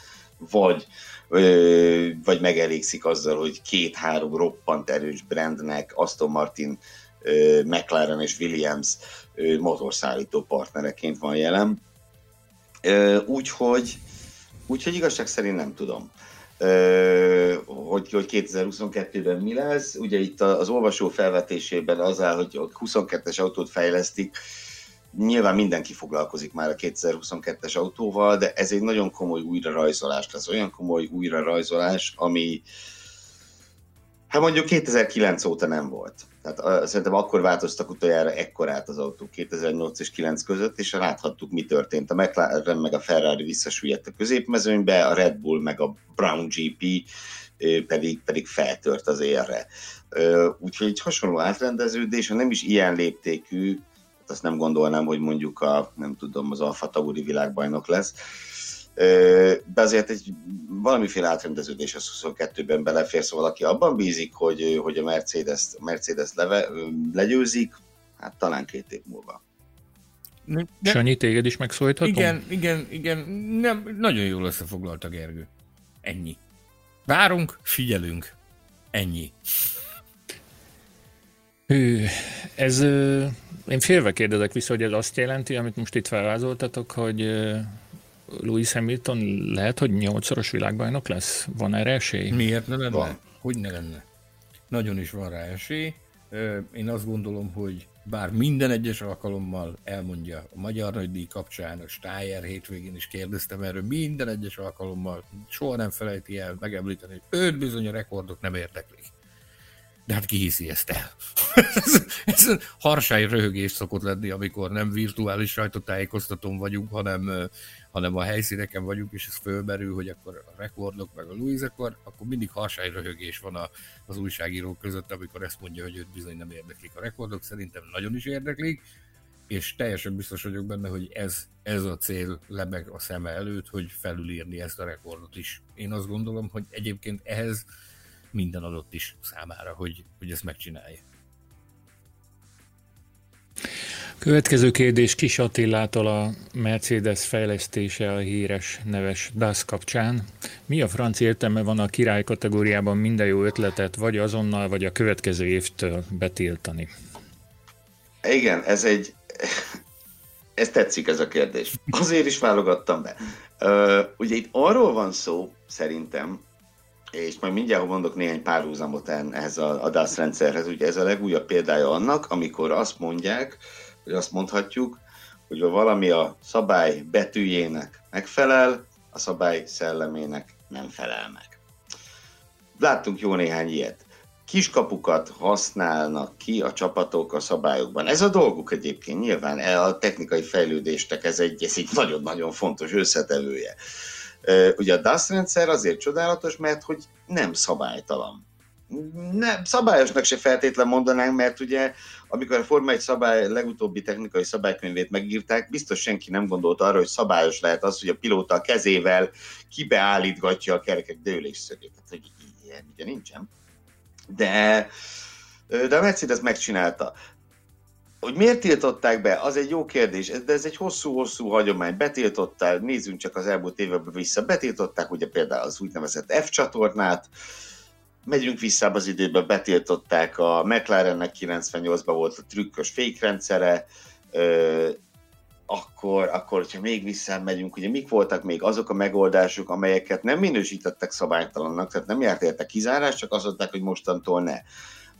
vagy, ö, vagy megelégszik azzal, hogy két-három roppant erős brandnek, Aston Martin, ö, McLaren és Williams ö, motorszállító partnereként van jelen. Úgyhogy úgyhogy igazság szerint nem tudom hogy, hogy 2022-ben mi lesz. Ugye itt az olvasó felvetésében az áll, hogy 22-es autót fejlesztik, nyilván mindenki foglalkozik már a 2022-es autóval, de ez egy nagyon komoly újrarajzolás lesz, olyan komoly újrarajzolás, ami hát mondjuk 2009 óta nem volt. Tehát szerintem akkor változtak utoljára ekkorát az autók 2008 és 9 között, és láthattuk, mi történt. A McLaren meg a Ferrari visszasüllyedt a középmezőnybe, a Red Bull meg a Brown GP pedig, pedig feltört az érre. Úgyhogy egy hasonló átrendeződés, ha nem is ilyen léptékű, hát azt nem gondolnám, hogy mondjuk a, nem tudom, az Alfa Tauri világbajnok lesz, de azért egy valamiféle átrendeződés az 22-ben belefér, szóval aki abban bízik, hogy, hogy a Mercedes, Mercedes leve, legyőzik, hát talán két év múlva. De, Sanyi, téged is megszólíthatom? Igen, igen, igen, nem, nagyon jól összefoglalta Gergő. Ennyi. Várunk, figyelünk. Ennyi. Hű, ez, én félve kérdezek vissza, hogy ez azt jelenti, amit most itt felvázoltatok, hogy Louis Hamilton lehet, hogy nyolcszoros világbajnok lesz? Van erre esély? Miért ne lenne? Van. Hogy ne lenne? Nagyon is van rá esély. Én azt gondolom, hogy bár minden egyes alkalommal elmondja a Magyar Nagydíj kapcsán, a Steyer hétvégén is kérdeztem erről, minden egyes alkalommal soha nem felejti el megemlíteni, hogy őt bizony a rekordok nem érdeklik. De hát ki hiszi ezt el? ez, ez harsány röhögés szokott lenni, amikor nem virtuális sajtótájékoztatón vagyunk, hanem hanem a helyszíneken vagyunk, és ez fölmerül, hogy akkor a rekordok, meg a Louis, akkor, akkor mindig harsány röhögés van a, az újságírók között, amikor ezt mondja, hogy őt bizony nem érdeklik a rekordok, szerintem nagyon is érdeklik. és teljesen biztos vagyok benne, hogy ez, ez a cél lebeg a szeme előtt, hogy felülírni ezt a rekordot is. Én azt gondolom, hogy egyébként ehhez minden adott is számára, hogy, hogy ezt megcsinálja. Következő kérdés Kis Attilától a Mercedes fejlesztése a híres neves DAS kapcsán. Mi a francia értelme van a király kategóriában minden jó ötletet vagy azonnal, vagy a következő évtől betiltani? Igen, ez egy... Ez tetszik ez a kérdés. Azért is válogattam be. Ugye itt arról van szó, szerintem, és majd mindjárt mondok néhány párhuzamot ehhez a, a DAS rendszerhez, ugye ez a legújabb példája annak, amikor azt mondják, hogy azt mondhatjuk, hogy ha valami a szabály betűjének megfelel, a szabály szellemének nem felel meg. Láttunk jó néhány ilyet. Kiskapukat használnak ki a csapatok a szabályokban. Ez a dolguk egyébként nyilván, e a technikai fejlődéstek ez egy, ez egy nagyon-nagyon fontos összetevője. Ugye a DAS rendszer azért csodálatos, mert hogy nem szabálytalan. Nem, szabályosnak se feltétlen mondanánk, mert ugye amikor a Forma 1 szabály legutóbbi technikai szabálykönyvét megírták, biztos senki nem gondolt arra, hogy szabályos lehet az, hogy a pilóta a kezével kibeállítgatja a kerekek dőlésszögét. Tehát, hogy ilyen ugye nincsen. De, de a Mercedes megcsinálta. Hogy miért tiltották be, az egy jó kérdés, de ez egy hosszú-hosszú hagyomány. Betiltották, nézzünk csak az elmúlt években vissza, betiltották ugye például az úgynevezett F csatornát, megyünk vissza az időbe, betiltották a McLarennek 98-ban volt a trükkös fékrendszere, akkor, akkor, hogyha még visszamegyünk, ugye mik voltak még azok a megoldások, amelyeket nem minősítettek szabálytalannak, tehát nem járt érte kizárás, csak azt mondták, hogy mostantól ne.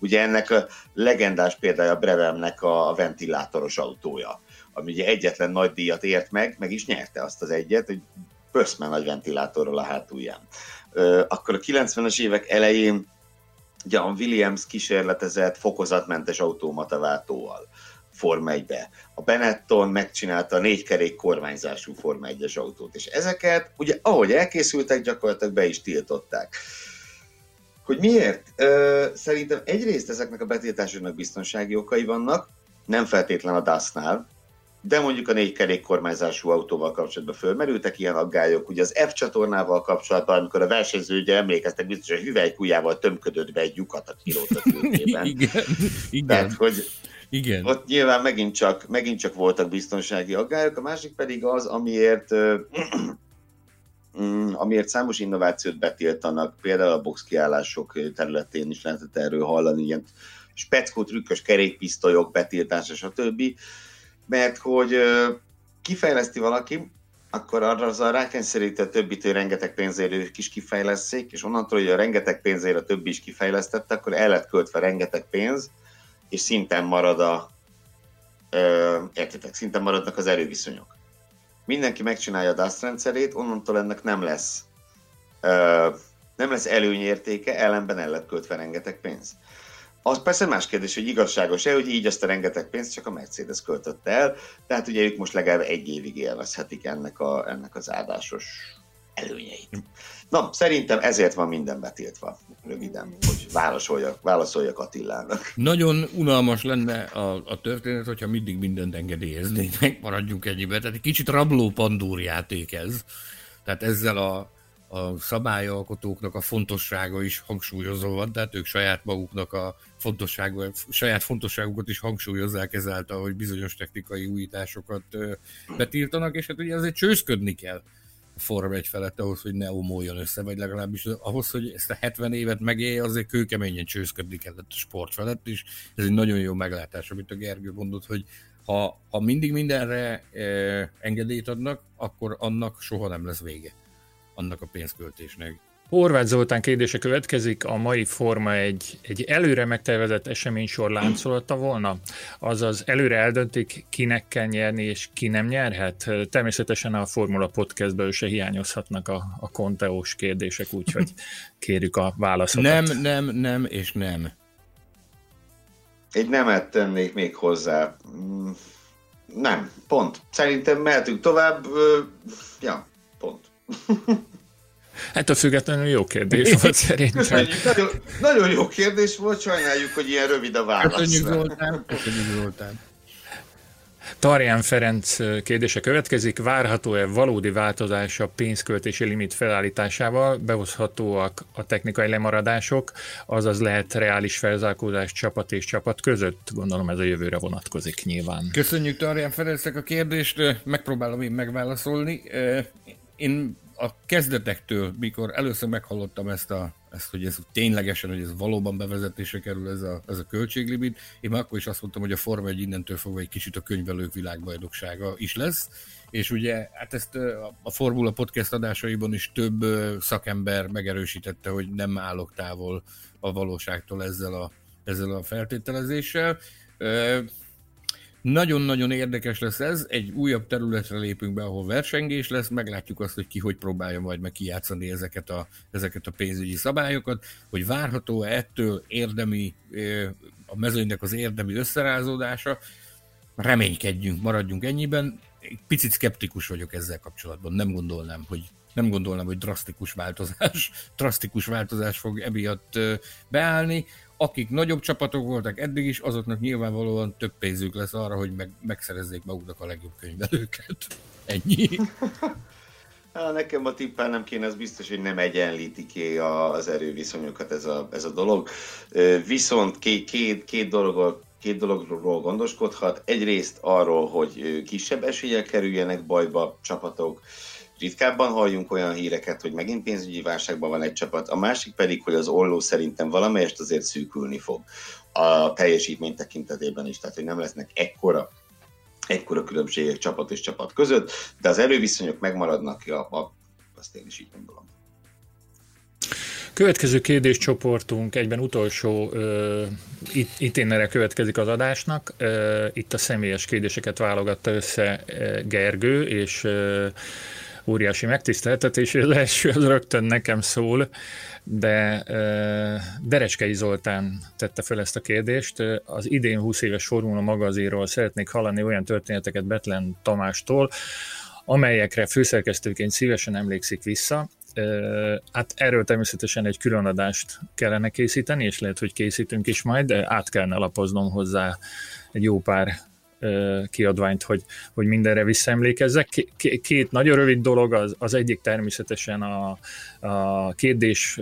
Ugye ennek a legendás példája Brevemnek a ventilátoros autója, ami ugye egyetlen nagy díjat ért meg, meg is nyerte azt az egyet, hogy pöszmen nagy ventilátorral a hátulján. Akkor a 90-es évek elején John Williams kísérletezett fokozatmentes automata váltóval Forma 1-be. A Benetton megcsinálta a négykerék kormányzású Forma 1-es autót, és ezeket, ugye ahogy elkészültek, gyakorlatilag be is tiltották. Hogy miért? Szerintem egyrészt ezeknek a betiltásoknak biztonsági okai vannak, nem feltétlen a DAS-nál, de mondjuk a négy kerék kormányzású autóval kapcsolatban fölmerültek ilyen aggályok. Ugye az F csatornával kapcsolatban, amikor a versenyző, ugye emlékeztek biztos, hogy hüvelykujjával tömködött be egy lyukat a kilót a igen, igen. Tehát, hogy igen. Ott nyilván megint csak, megint csak voltak biztonsági aggályok, a másik pedig az, amiért mm, amiért számos innovációt betiltanak, például a boxkiállások területén is lehetett erről hallani, ilyen speckó trükkös kerékpisztolyok betiltása, stb mert hogy kifejleszti valaki, akkor arra az a rákényszeríti a többit, hogy rengeteg pénzért ők is kifejleszték, és onnantól, hogy a rengeteg pénzért a többi is kifejlesztette, akkor el lett költve rengeteg pénz, és szinten marad a, ö, értitek, szinten maradnak az erőviszonyok. Mindenki megcsinálja a DASZ rendszerét, onnantól ennek nem lesz ö, nem lesz előnyértéke, ellenben el lett költve rengeteg pénz. Az persze más kérdés, hogy igazságos-e, hogy így azt a rengeteg pénzt csak a Mercedes költötte el, tehát ugye ők most legalább egy évig élvezhetik ennek, a, ennek az áldásos előnyeit. Na, szerintem ezért van minden betiltva, röviden, hogy válaszoljak, válaszoljak Attilának. Nagyon unalmas lenne a, a történet, hogyha mindig mindent engedélyeznének, maradjunk ennyibe. Tehát egy kicsit rabló pandúr játék ez. Tehát ezzel a a szabályalkotóknak a fontossága is hangsúlyozó van, tehát ők saját maguknak a fontossága, saját fontosságukat is hangsúlyozzák ezáltal, hogy bizonyos technikai újításokat betiltanak, és hát ugye azért csőszködni kell a Form 1 felett ahhoz, hogy ne omoljon össze, vagy legalábbis ahhoz, hogy ezt a 70 évet megélje, azért kőkeményen csőszködni kellett a sport felett, és ez egy nagyon jó meglátás, amit a Gergő mondott, hogy ha, ha mindig mindenre eh, engedélyt adnak, akkor annak soha nem lesz vége annak a pénzköltésnek. Horváth Zoltán kérdése következik, a mai forma egy, egy előre megtervezett eseménysor láncolata volna? Azaz előre eldöntik, kinek kell nyerni és ki nem nyerhet? Természetesen a Formula Podcastből se hiányozhatnak a, a konteós kérdések, úgyhogy kérjük a válaszokat. Nem, nem, nem és nem. Egy nemet tennék még hozzá. Mm, nem, pont. Szerintem mehetünk tovább. Ja, Hát a függetlenül jó kérdés volt szerintem. Nagyon, nagyon jó kérdés volt, sajnáljuk, hogy ilyen rövid a válasz. Köszönjük Zoltán. Köszönjük Zoltán. Tarján Ferenc kérdése következik. Várható-e valódi változás a pénzköltési limit felállításával? Behozhatóak a technikai lemaradások, azaz lehet reális felzárkózás csapat és csapat között? Gondolom ez a jövőre vonatkozik nyilván. Köszönjük Tarján Ferencnek a kérdést, megpróbálom én megválaszolni. Én a kezdetektől, mikor először meghallottam ezt, a, ezt hogy ez ténylegesen, hogy ez valóban bevezetésre kerül ez a, ez a költséglimit, én már akkor is azt mondtam, hogy a Forma egy innentől fogva egy kicsit a könyvelők világbajnoksága is lesz, és ugye hát ezt a Formula Podcast adásaiban is több szakember megerősítette, hogy nem állok távol a valóságtól ezzel a, ezzel a feltételezéssel. Nagyon-nagyon érdekes lesz ez, egy újabb területre lépünk be, ahol versengés lesz, meglátjuk azt, hogy ki hogy próbálja majd meg kijátszani ezeket a, ezeket a pénzügyi szabályokat, hogy várható -e ettől érdemi, a mezőnynek az érdemi összerázódása, reménykedjünk, maradjunk ennyiben. Picit szkeptikus vagyok ezzel kapcsolatban, nem gondolnám, hogy nem gondolnám, hogy drasztikus változás, drasztikus változás fog emiatt beállni akik nagyobb csapatok voltak eddig is, azoknak nyilvánvalóan több pénzük lesz arra, hogy meg, megszerezzék maguknak a legjobb könyvelőket. Ennyi. Hát nekem a tippel nem kéne, az biztos, hogy nem egyenlíti ki az erőviszonyokat ez a, ez a dolog. Viszont két, két, két dologról két dologról gondoskodhat. Egyrészt arról, hogy kisebb eséllyel kerüljenek bajba csapatok, ritkábban halljunk olyan híreket, hogy megint pénzügyi válságban van egy csapat, a másik pedig, hogy az olló szerintem valamelyest azért szűkülni fog a teljesítmény tekintetében is, tehát hogy nem lesznek ekkora ekkora különbségek csapat és csapat között, de az erőviszonyok megmaradnak, ja, a, azt én is így gondolom. Következő kérdéscsoportunk egyben utolsó uh, it, iténere következik az adásnak. Uh, itt a személyes kérdéseket válogatta össze uh, Gergő, és uh, óriási megtiszteltetés, és az első az rögtön nekem szól, de Dereskei Zoltán tette fel ezt a kérdést. Az idén 20 éves Formula magazinról szeretnék hallani olyan történeteket Betlen Tamástól, amelyekre főszerkesztőként szívesen emlékszik vissza. Hát erről természetesen egy külön adást kellene készíteni, és lehet, hogy készítünk is majd, de át kellene lapoznom hozzá egy jó pár kiadványt, hogy, hogy mindenre visszaemlékezzek. Két nagyon rövid dolog, az, az egyik természetesen a, a kérdés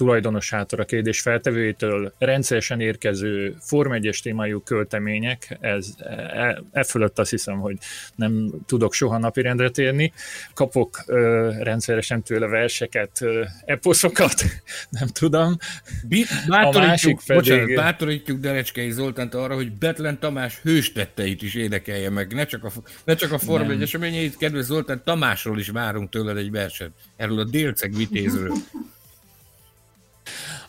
tulajdonosától, a kérdés feltevőjétől rendszeresen érkező Form 1 témájú költemények, ez, e, e fölött azt hiszem, hogy nem tudok soha napirendre térni. Kapok ö, rendszeresen tőle verseket, ö, eposzokat, nem tudom. Bátorítjuk, a másik pedig... bocsánat, bátorítjuk Derecskei Zoltánt arra, hogy Betlen Tamás hőstetteit is énekelje meg, ne csak a, ne csak a Form 1 eseményeit, kedves Zoltán, Tamásról is várunk tőled egy verset, erről a délceg vitézről.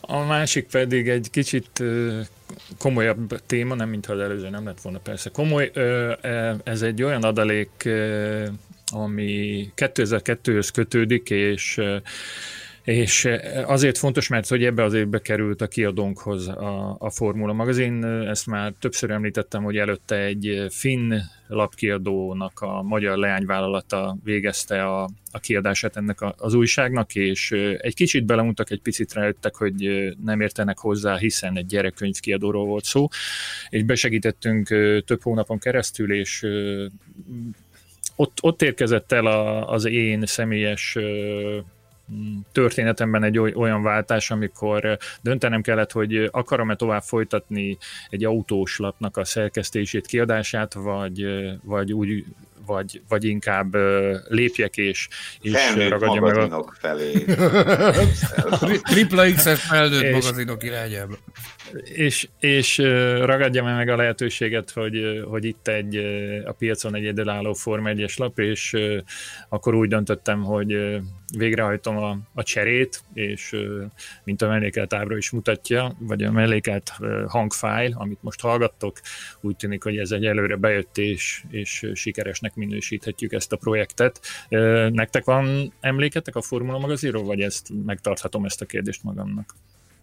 A másik pedig egy kicsit komolyabb téma, nem mintha az előző nem lett volna persze komoly. E, ez egy olyan adalék, ami 2002-höz kötődik, és és azért fontos, mert hogy ebbe az évbe került a kiadónkhoz a, a Formula magazin. Ezt már többször említettem, hogy előtte egy finn lapkiadónak a magyar leányvállalata végezte a, a kiadását ennek a, az újságnak, és egy kicsit belemutak, egy picit rájöttek, hogy nem értenek hozzá, hiszen egy gyerekkönyvkiadóról volt szó, és besegítettünk több hónapon keresztül, és ott, ott érkezett el a, az én személyes történetemben egy olyan váltás, amikor döntenem kellett, hogy akarom-e tovább folytatni egy autós lapnak a szerkesztését, kiadását, vagy, vagy úgy vagy, vagy inkább lépjek és, és ragadjam meg a... felé. Tripla X-es felnőtt magazinok irányába és, és ragadja meg a lehetőséget, hogy, hogy itt egy a piacon egy egyedülálló Form 1 lap, és akkor úgy döntöttem, hogy végrehajtom a, a cserét, és mint a mellékelt ábra is mutatja, vagy a mellékelt hangfájl, amit most hallgattok, úgy tűnik, hogy ez egy előre bejött, és, és sikeresnek minősíthetjük ezt a projektet. Nektek van emléketek a Formula magazinról, vagy ezt megtarthatom ezt a kérdést magamnak?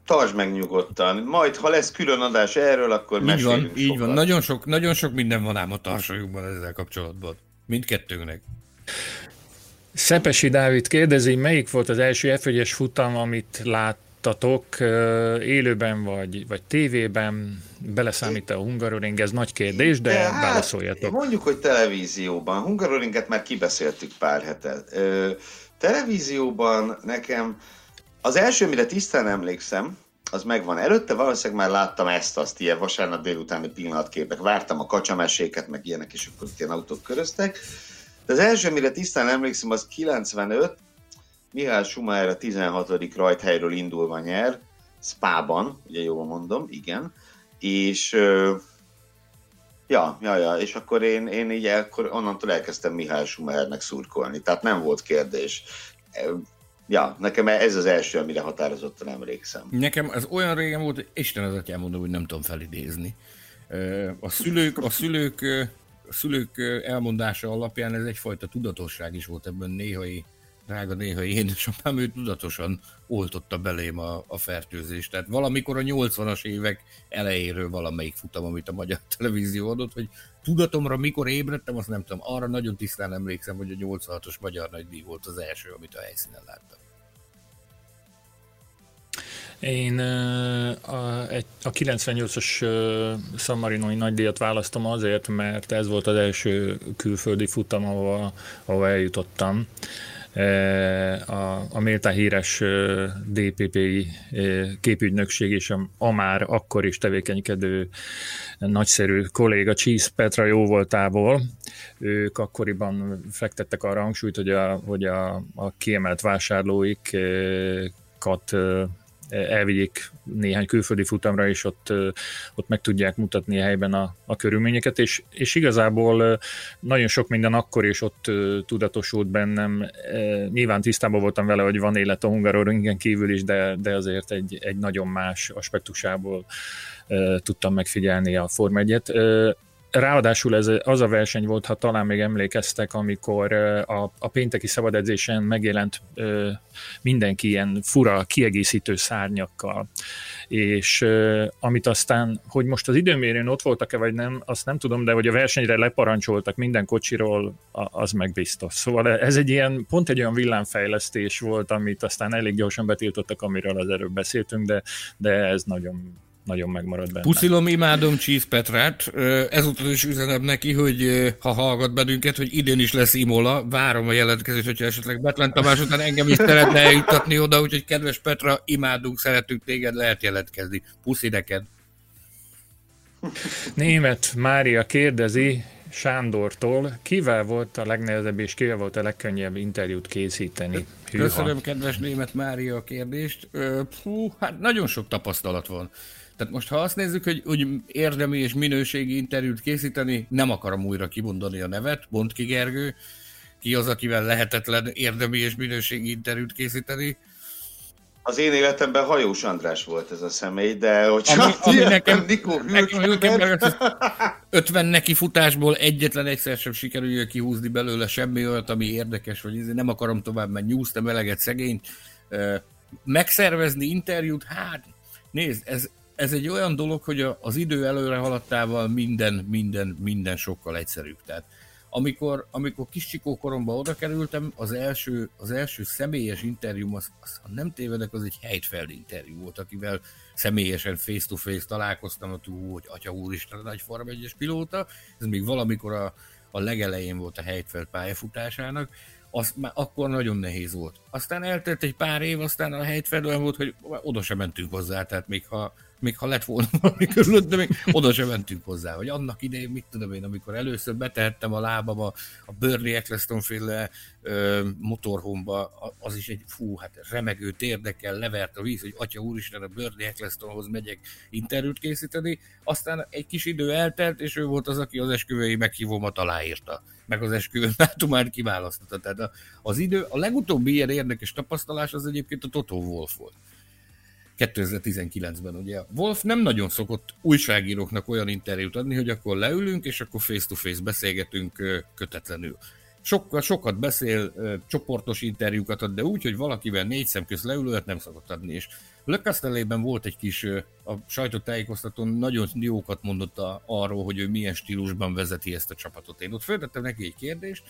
tartsd meg nyugodtan. Majd, ha lesz külön adás erről, akkor így van, így van. Nagyon sok, nagyon sok minden van ám a tarsaljukban ezzel kapcsolatban. Mindkettőnknek. Szepesi Dávid kérdezi, melyik volt az első f futam, amit lát, láttatok élőben vagy, vagy tévében, beleszámít a Hungaroring, ez nagy kérdés, de, de hát, válaszoljatok. Mondjuk, hogy televízióban. Hungaroringet már kibeszéltük pár hete. Televízióban nekem az első, mire tisztán emlékszem, az megvan. Előtte valószínűleg már láttam ezt-azt, ilyen vasárnap délutáni pillanatképek. Vártam a kacsameséket, meg ilyenek, és akkor ilyen autók köröztek. De az első, mire tisztán emlékszem, az 95, Mihály Schumacher a 16. rajthelyről indulva nyer, Spában, ugye jól mondom, igen, és ja, ja, ja, és akkor én, én így akkor onnantól elkezdtem Mihály Schumachernek szurkolni, tehát nem volt kérdés. Ja, nekem ez az első, amire határozottan emlékszem. Nekem az olyan régen volt, hogy Isten az atyám mondom, hogy nem tudom felidézni. A szülők, a szülők, a szülők elmondása alapján ez egyfajta tudatosság is volt ebben néhai drága néha édesapám, ő tudatosan oltotta belém a, a fertőzést. Tehát valamikor a 80-as évek elejéről valamelyik futam, amit a magyar televízió adott, hogy tudatomra mikor ébredtem, azt nem tudom. Arra nagyon tisztán emlékszem, hogy a 86-os magyar nagydíj volt az első, amit a helyszínen láttam. Én a, a 98-as San Marinoi nagydíjat választom azért, mert ez volt az első külföldi futam, ahova, ahova eljutottam a, a méltán híres DPP-i képügynökség és a, a már akkor is tevékenykedő nagyszerű kolléga Cheese Petra jó voltából. Ők akkoriban fektettek arra hangsúlyt, hogy a, hogy a, a kiemelt vásárlóikat elvigyék néhány külföldi futamra, és ott, ott meg tudják mutatni a helyben a, a körülményeket, és, és igazából nagyon sok minden akkor is ott tudatosult bennem. Nyilván tisztában voltam vele, hogy van élet a Hungaroringen kívül is, de, de azért egy, egy nagyon más aspektusából tudtam megfigyelni a Form 1 Ráadásul ez az a verseny volt, ha talán még emlékeztek, amikor a, a pénteki szabadedzésen megjelent ö, mindenki ilyen fura, kiegészítő szárnyakkal. És ö, amit aztán, hogy most az időmérőn ott voltak-e vagy nem, azt nem tudom, de hogy a versenyre leparancsoltak minden kocsiról, az meg biztos. Szóval ez egy ilyen, pont egy olyan villámfejlesztés volt, amit aztán elég gyorsan betiltottak, amiről az előbb beszéltünk, de, de ez nagyon nagyon megmarad benne. Puszilom, imádom Cheese Petrát. Ezúttal is üzenem neki, hogy ha hallgat bennünket, hogy idén is lesz Imola. Várom a jelentkezést, hogyha esetleg Betlen Tamás után engem is szeretne eljutatni oda, úgyhogy kedves Petra, imádunk, szeretünk téged, lehet jelentkezni. Puszi neked. Német Mária kérdezi Sándortól, kivel volt a legnehezebb és kivel volt a legkönnyebb interjút készíteni? Hűha. Köszönöm, kedves Német Mária a kérdést. Fú, hát nagyon sok tapasztalat van. Tehát most ha azt nézzük, hogy úgy érdemi és minőségi interjút készíteni, nem akarom újra kimondani a nevet, mond ki Gergő, ki az, akivel lehetetlen érdemi és minőségi interjút készíteni. Az én életemben Hajós András volt ez a személy, de hogy ami, ami nekem, Nikó nekem, nekem 50 neki futásból egyetlen egyszer sem sikerül kihúzni belőle semmi olyat, ami érdekes, vagy nem akarom tovább, mert nyúztam eleget szegényt. Megszervezni interjút, hát nézd, ez, ez egy olyan dolog, hogy az idő előre haladtával minden, minden, minden sokkal egyszerűbb. Tehát amikor, amikor kis csikó koromban oda kerültem, az első, az első személyes interjúm, az, az, ha nem tévedek, az egy Heidfeld interjú volt, akivel személyesen face-to-face találkoztam, hogy, hogy atya úristen, nagy Forma 1 pilóta, ez még valamikor a, a legelején volt a Heidfeld pályafutásának, az már akkor nagyon nehéz volt. Aztán eltelt egy pár év, aztán a Heidfeld olyan volt, hogy oda sem mentünk hozzá, tehát még ha még ha lett volna valami körülött, de még oda sem mentünk hozzá, hogy annak idején, mit tudom én, amikor először betehettem a lábam a, a Burley Eccleston féle motorhomba, az is egy fú, hát remegő térdekkel levert a víz, hogy atya úristen, a Burley Ecclestonhoz megyek interjút készíteni, aztán egy kis idő eltelt, és ő volt az, aki az esküvői meghívómat aláírta, meg az esküvő dátumát kiválasztotta. Tehát az idő, a legutóbbi ilyen érdekes tapasztalás az egyébként a Toto Wolf volt 2019-ben ugye. Wolf nem nagyon szokott újságíróknak olyan interjút adni, hogy akkor leülünk, és akkor face-to-face beszélgetünk kötetlenül. Sokkal, sokat beszél, csoportos interjúkat ad, de úgy, hogy valakivel négy szem közt leülőt nem szokott adni. És Le Castellében volt egy kis, a sajtótájékoztatón nagyon jókat mondott a, arról, hogy ő milyen stílusban vezeti ezt a csapatot. Én ott föltettem neki egy kérdést,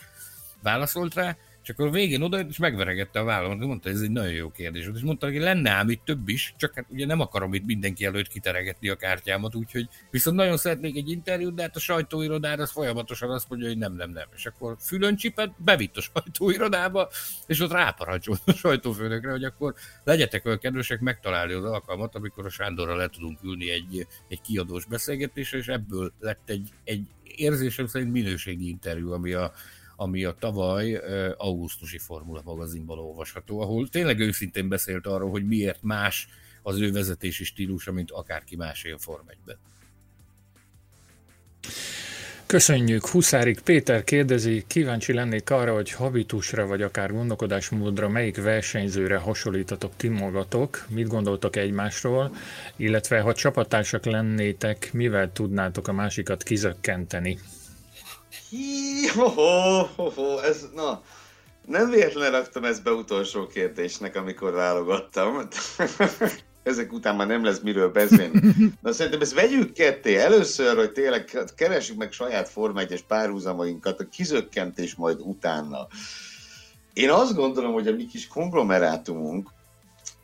válaszolt rá, És akkor a végén oda és megveregette a vállamat, mondta, ez egy nagyon jó kérdés. És mondta, hogy lenne ám itt több is, csak hát ugye nem akarom itt mindenki előtt kiteregetni a kártyámat, úgyhogy viszont nagyon szeretnék egy interjút, de hát a sajtóirodára az folyamatosan azt mondja, hogy nem, nem, nem. És akkor fülön csipet, bevitt a sajtóirodába, és ott ráparancsolt a sajtófőnökre, hogy akkor legyetek olyan kedvesek megtalálni az alkalmat, amikor a Sándorra le tudunk ülni egy, egy kiadós beszélgetésre, és ebből lett egy, egy érzésem szerint minőségi interjú, ami a, ami a tavaly augusztusi Formula magazinban olvasható, ahol tényleg őszintén beszélt arról, hogy miért más az ő vezetési stílusa, mint akárki más ilyen Form 1 Köszönjük. Huszárik Péter kérdezi, kíváncsi lennék arra, hogy habitusra vagy akár gondolkodásmódra melyik versenyzőre hasonlítatok ti magatok, mit gondoltok egymásról, illetve ha csapattársak lennétek, mivel tudnátok a másikat kizökkenteni? Hi, ho, ho, ho, ho, ez, na, nem véletlenül raktam ezt be utolsó kérdésnek, amikor válogattam. Ezek után már nem lesz miről beszélni. Na szerintem ezt vegyük ketté. Először, hogy tényleg keresjük meg saját Forma 1 párhuzamainkat, a kizökkentés majd utána. Én azt gondolom, hogy a mi kis konglomerátumunk,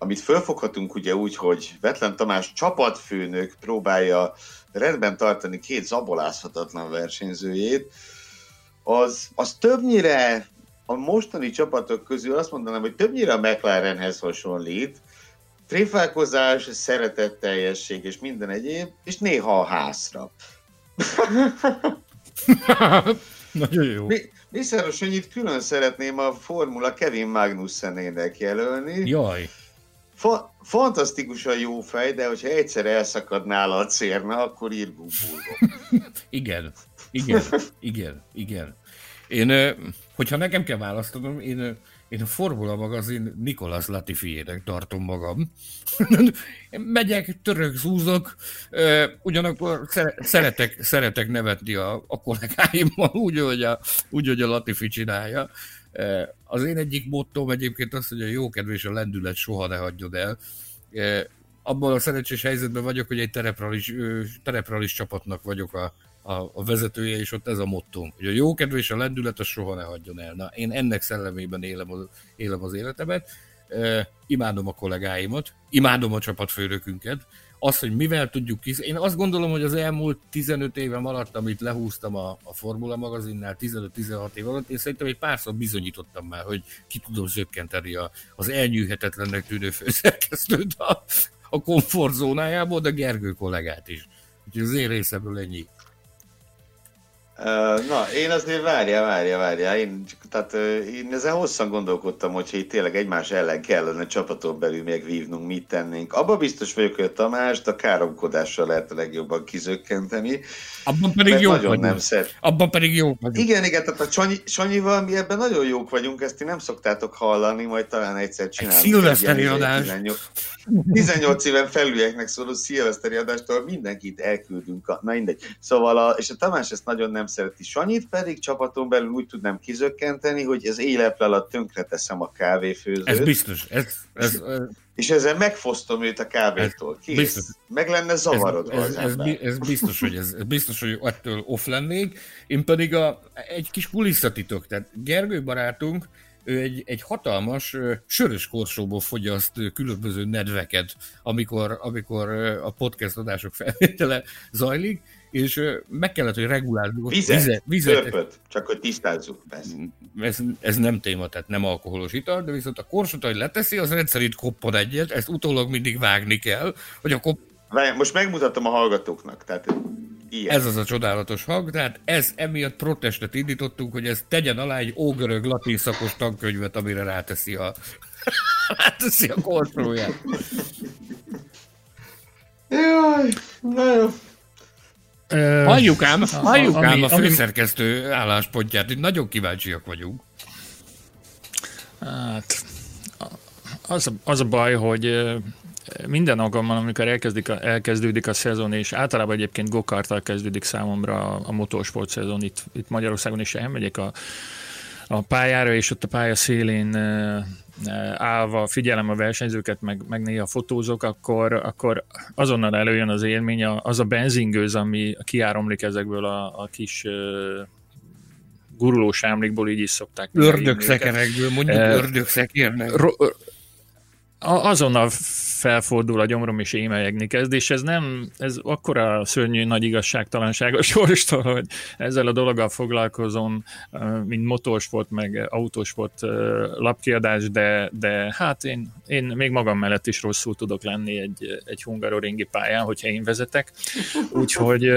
amit fölfoghatunk ugye úgy, hogy Vetlen Tamás csapatfőnök próbálja rendben tartani két zabolázhatatlan versenyzőjét, az, az többnyire a mostani csapatok közül azt mondanám, hogy többnyire a McLarenhez hasonlít, tréfálkozás, szeretetteljesség és minden egyéb, és néha a házra. Nagyon jó. Mi, Mészáros annyit külön szeretném a Formula Kevin Magnussenének jelölni. Jaj. Fa- fantasztikusan jó fej, de hogyha egyszer elszakad nála a cérna, akkor ír igen, igen, igen, igen. Én, hogyha nekem kell választanom, én, én a Formula magazin Nikolas Latifiének tartom magam. Megyek, török, zúzok, ugyanakkor szeretek, szeretek nevetni a, a kollégáimmal, úgy, hogy a, úgy, hogy a Latifi csinálja. Az én egyik mottóm egyébként az, hogy a jókedv és a lendület soha ne hagyjon el. Abban a szerencsés helyzetben vagyok, hogy egy terepralis, terepralis csapatnak vagyok a, a, a vezetője, és ott ez a mottónk, hogy a jókedv és a lendület az soha ne hagyjon el. Na, én ennek szellemében élem az, élem az életemet, imádom a kollégáimat, imádom a csapatfőnökünket, az, hogy mivel tudjuk kis... Én azt gondolom, hogy az elmúlt 15 évem alatt, amit lehúztam a, a Formula magazinnál, 15-16 év alatt, én szerintem egy párszor bizonyítottam már, hogy ki tudom zökkenteni a, az elnyűhetetlennek tűnő főszerkesztőt a, a komfortzónájából, de Gergő kollégát is. Úgyhogy az én részemről ennyi. Na, én azért várja, várja, várja. Én, tehát, én ezen hosszan gondolkodtam, hogy itt tényleg egymás ellen kellene csapaton belül megvívnunk, mit tennénk. Abba biztos vagyok, hogy a Tamást a káromkodással lehet a legjobban kizökkenteni. Abban pedig jó nagyon nem szeret. Abban pedig jó vagyunk. Igen, igen, tehát a Sanyi, Sanyival mi ebben nagyon jók vagyunk, ezt ti nem szoktátok hallani, majd talán egyszer csinálunk. Egy szilveszteri adás. 18, 18 éven felülieknek szóló szilveszteri adástól mindenkit elküldünk. A, na mindegy. Szóval, a, és a Tamás ezt nagyon nem szereti. Sanyit pedig csapaton belül úgy tudnám kizökkenteni, hogy az éleple alatt tönkreteszem a kávéfőzőt. Ez biztos. Ez, ez, ez, és ezzel megfosztom őt a kávétól. Kész. Biztos. Meg lenne zavarodva ez, ez, ez, ez, biztos, hogy ez, ez biztos, hogy ettől off lennék. Én pedig a, egy kis kulisszatitok. Tehát Gergő barátunk, ő egy, egy hatalmas sörös korsóból fogyaszt különböző nedveket, amikor, amikor a podcast adások felvétele zajlik, és meg kellett, hogy regulázzuk. Vizet, vizet, vizet. Törpöt, csak hogy tisztázzuk. Ez, ez nem téma, tehát nem alkoholos ital, de viszont a korsót, hogy leteszi, az rendszerint koppan egyet, ezt utólag mindig vágni kell, hogy a kop... Most megmutatom a hallgatóknak, tehát Ilyen. Ez az a csodálatos hang, tehát ez emiatt protestet indítottunk, hogy ez tegyen alá egy ógörög latin szakos tankönyvet, amire ráteszi a, ráteszi a korsóját. Jaj, na jó. Halljuk ám, halljuk ám a főszerkesztő álláspontját, itt nagyon kíváncsiak vagyunk. Hát, az a, az a baj, hogy minden alkalommal, amikor elkezdik a, elkezdődik a szezon, és általában egyébként gokarttal kezdődik számomra a, a motorsport szezon itt, itt Magyarországon, és elmegyek a, a pályára, és ott a pálya szélén állva figyelem a versenyzőket, meg, meg néha fotózok, akkor, akkor azonnal előjön az élmény, az a benzingőz, ami kiáromlik ezekből a, a kis gurulós ámlikból így is szokták. Ördögszekerekből, mondjuk ördögszekérnek. Ro- azonnal felfordul a gyomrom és émelyegni kezd, és ez nem, ez akkora szörnyű nagy igazságtalanság a sorstól, hogy ezzel a dologgal foglalkozom, mint motorsport, meg autósport lapkiadás, de, de hát én, én még magam mellett is rosszul tudok lenni egy, egy hungaroringi pályán, hogyha én vezetek. Úgyhogy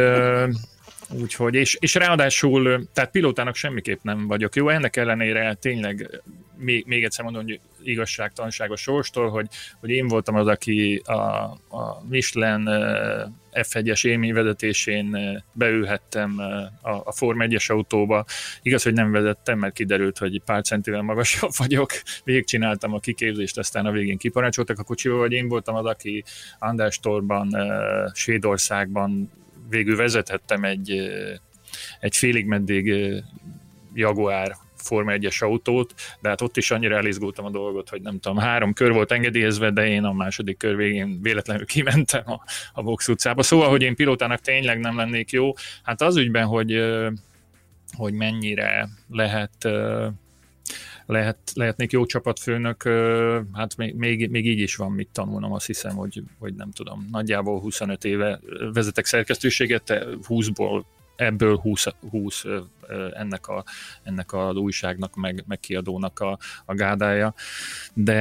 Úgyhogy, és, és ráadásul, tehát pilótának semmiképp nem vagyok jó, ennek ellenére tényleg még, még egyszer mondom, hogy igazságtalanság a sorstól, hogy, hogy én voltam az, aki a, a Michelin F1-es élményvezetésén beülhettem a, a Form 1-es autóba. Igaz, hogy nem vezettem, mert kiderült, hogy pár centivel magasabb vagyok. Végigcsináltam a kiképzést, aztán a végén kiparancsoltak a kocsival, hogy én voltam az, aki Andástorban, Svédországban végül vezethettem egy, egy félig meddig Jaguar Forma 1-es autót, de hát ott is annyira elizgultam a dolgot, hogy nem tudom, három kör volt engedélyezve, de én a második kör végén véletlenül kimentem a, a Vox utcába. Szóval, hogy én pilótának tényleg nem lennék jó, hát az ügyben, hogy, hogy mennyire lehet lehet, lehetnék jó csapatfőnök, hát még, még, még így is van mit tanulnom, azt hiszem, hogy, hogy nem tudom, nagyjából 25 éve vezetek szerkesztőséget, 20-ból ebből 20, 20 ennek, a, ennek az újságnak, meg, meg kiadónak a, a gádája, de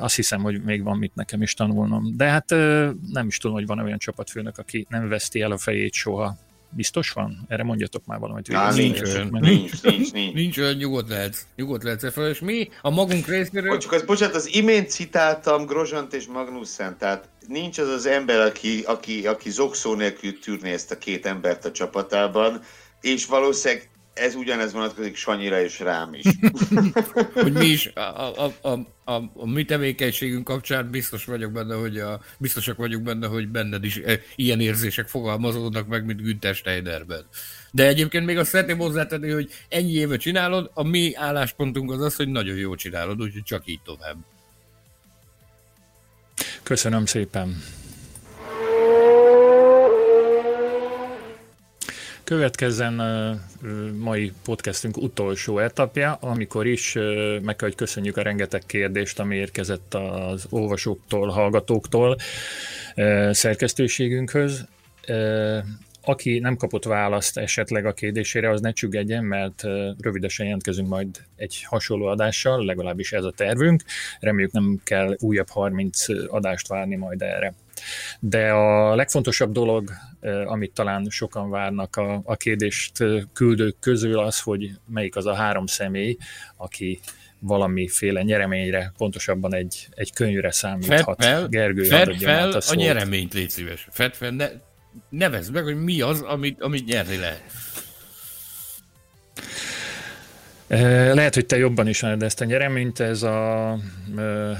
azt hiszem, hogy még van mit nekem is tanulnom. De hát nem is tudom, hogy van olyan csapatfőnök, aki nem veszti el a fejét soha, Biztos van? Erre mondjatok már valamit. Á, nincs, nincs, nincs, nincs, nincs. Nincs olyan, nyugodt lehet. Nyugodt lehet és mi a magunk részéről... Csak az, bocsánat, az imént citáltam Grozsant és Magnussen, tehát nincs az az ember, aki, aki, aki zokszó nélkül tűrné ezt a két embert a csapatában, és valószínűleg ez ugyanez vonatkozik Sanyira és rám is. hogy mi is a, a, a, a, a mi tevékenységünk kapcsán biztos vagyok benne, hogy a, biztosak vagyunk benne, hogy benned is e, ilyen érzések fogalmazódnak meg, mint Günther Steinerben. De egyébként még azt szeretném hozzátenni, hogy ennyi éve csinálod, a mi álláspontunk az az, hogy nagyon jól csinálod, úgyhogy csak így tovább. Köszönöm szépen. Következzen mai podcastünk utolsó etapja, amikor is meg kell, hogy köszönjük a rengeteg kérdést, ami érkezett az olvasóktól, hallgatóktól szerkesztőségünkhöz. Aki nem kapott választ esetleg a kérdésére, az ne csüggedjen, mert rövidesen jelentkezünk majd egy hasonló adással, legalábbis ez a tervünk. Reméljük nem kell újabb 30 adást várni majd erre. De a legfontosabb dolog, amit talán sokan várnak a, a kérdést küldők közül az, hogy melyik az a három személy, aki valamiféle nyereményre, pontosabban egy, egy könyvre számíthat. Fedd fel, Gergő, fedd fel a, a nyereményt, légy szíves. Fedd fel, ne, nevezd meg, hogy mi az, amit, amit nyerni lehet. Lehet, hogy te jobban ismered ezt a nyereményt, ez a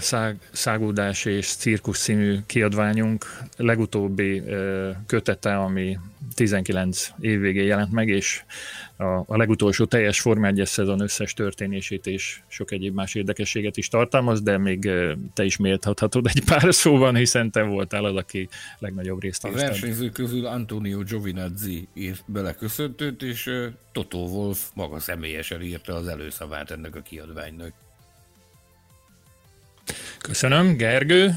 szág, Szágúdás és Cirkusz című kiadványunk legutóbbi kötete, ami 19 év végén jelent meg, és a, a legutolsó teljes Forma 1 szezon összes történését és sok egyéb más érdekességet is tartalmaz, de még te is méltathatod egy pár szóban, hiszen te voltál az, aki legnagyobb részt A versenyzők közül Antonio Giovinazzi írt bele köszöntőt, és Toto Wolf maga személyesen írta az előszavát ennek a kiadványnak. Köszönöm, Gergő.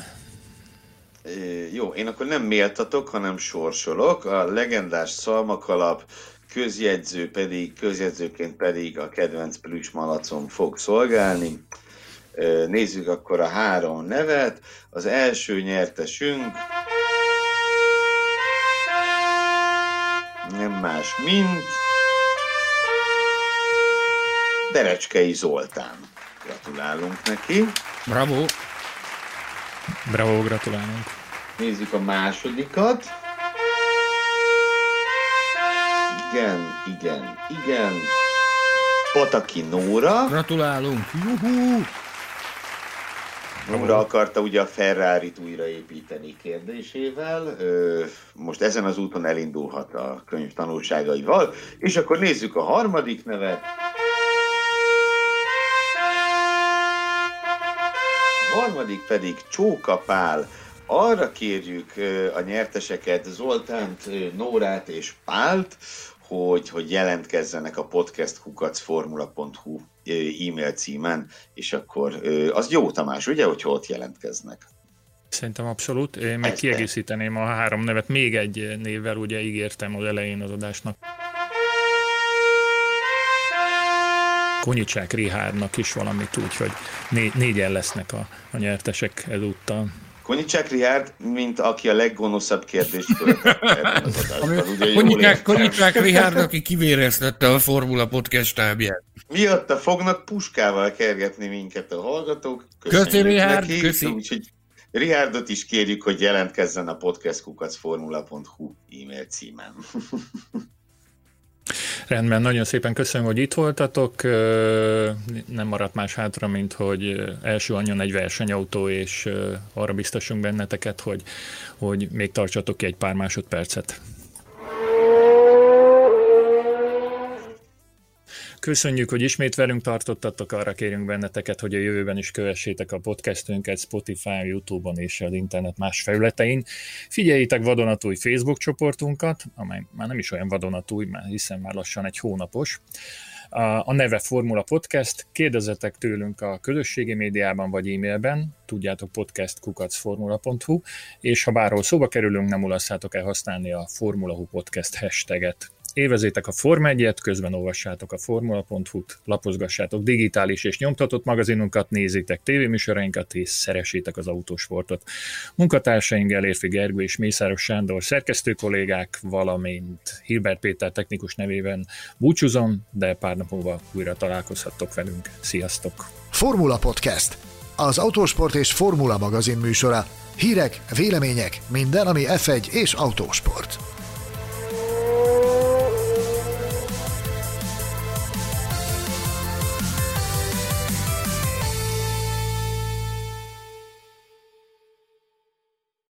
Jó, én akkor nem méltatok, hanem sorsolok. A legendás szalmakalap közjegyző pedig, közjegyzőként pedig a kedvenc plüss malacom fog szolgálni. Nézzük akkor a három nevet. Az első nyertesünk nem más, mint Derecskei Zoltán. Gratulálunk neki. Bravo! Bravo, gratulálunk. Nézzük a másodikat. Igen, igen, igen. Pataki Nóra. Gratulálunk! Juhú! Nóra akarta ugye a Ferrari-t újraépíteni kérdésével. Most ezen az úton elindulhat a könyv tanulságaival. És akkor nézzük a harmadik nevet. A harmadik pedig Csóka Pál. Arra kérjük a nyerteseket, Zoltánt, Nórát és Pált, hogy, hogy jelentkezzenek a podcastkukacformula.hu e-mail címen, és akkor az jó Tamás, ugye, hogyha ott jelentkeznek. Szerintem abszolút. Én meg kiegészíteném a három nevet még egy névvel, ugye ígértem az elején az adásnak. Konyicsák Rihárnak is valamit úgy, hogy né- négyen lesznek a, a nyertesek ezúttal. Konyicsák Rihárd, mint aki a leggonoszabb kérdést Konyicsák Rihárd, aki kivéreztette a Formula Podcast tábját. Miatta fognak puskával kergetni minket a hallgatók. Köszönjük Köszi, Rihárd, neki, köszi. Úgyhogy Rihárdot is kérjük, hogy jelentkezzen a podcastkukacformula.hu e-mail címen. Rendben, nagyon szépen köszönöm, hogy itt voltatok. Nem maradt más hátra, mint hogy első anyjon egy versenyautó, és arra biztosunk benneteket, hogy, hogy még tartsatok ki egy pár másodpercet. Köszönjük, hogy ismét velünk tartottatok, arra kérünk benneteket, hogy a jövőben is kövessétek a podcastünket Spotify, Youtube-on és az internet más felületein. Figyeljétek vadonatúj Facebook csoportunkat, amely már nem is olyan vadonatúj, mert hiszen már lassan egy hónapos. A neve Formula Podcast, kérdezzetek tőlünk a közösségi médiában vagy e-mailben, tudjátok podcastkukacformula.hu, és ha bárhol szóba kerülünk, nem ulasszátok el használni a Formula Podcast hashtaget. Évezétek a Forma 1 közben olvassátok a formula.hu-t, lapozgassátok digitális és nyomtatott magazinunkat, nézzétek tévéműsorainkat és szeressétek az autósportot. Munkatársaink Gelérfi Gergő és Mészáros Sándor szerkesztő kollégák, valamint Hilbert Péter technikus nevében búcsúzom, de pár nap múlva újra találkozhattok velünk. Sziasztok! Formula Podcast. Az autósport és formula magazin műsora. Hírek, vélemények, minden, ami F1 és autósport.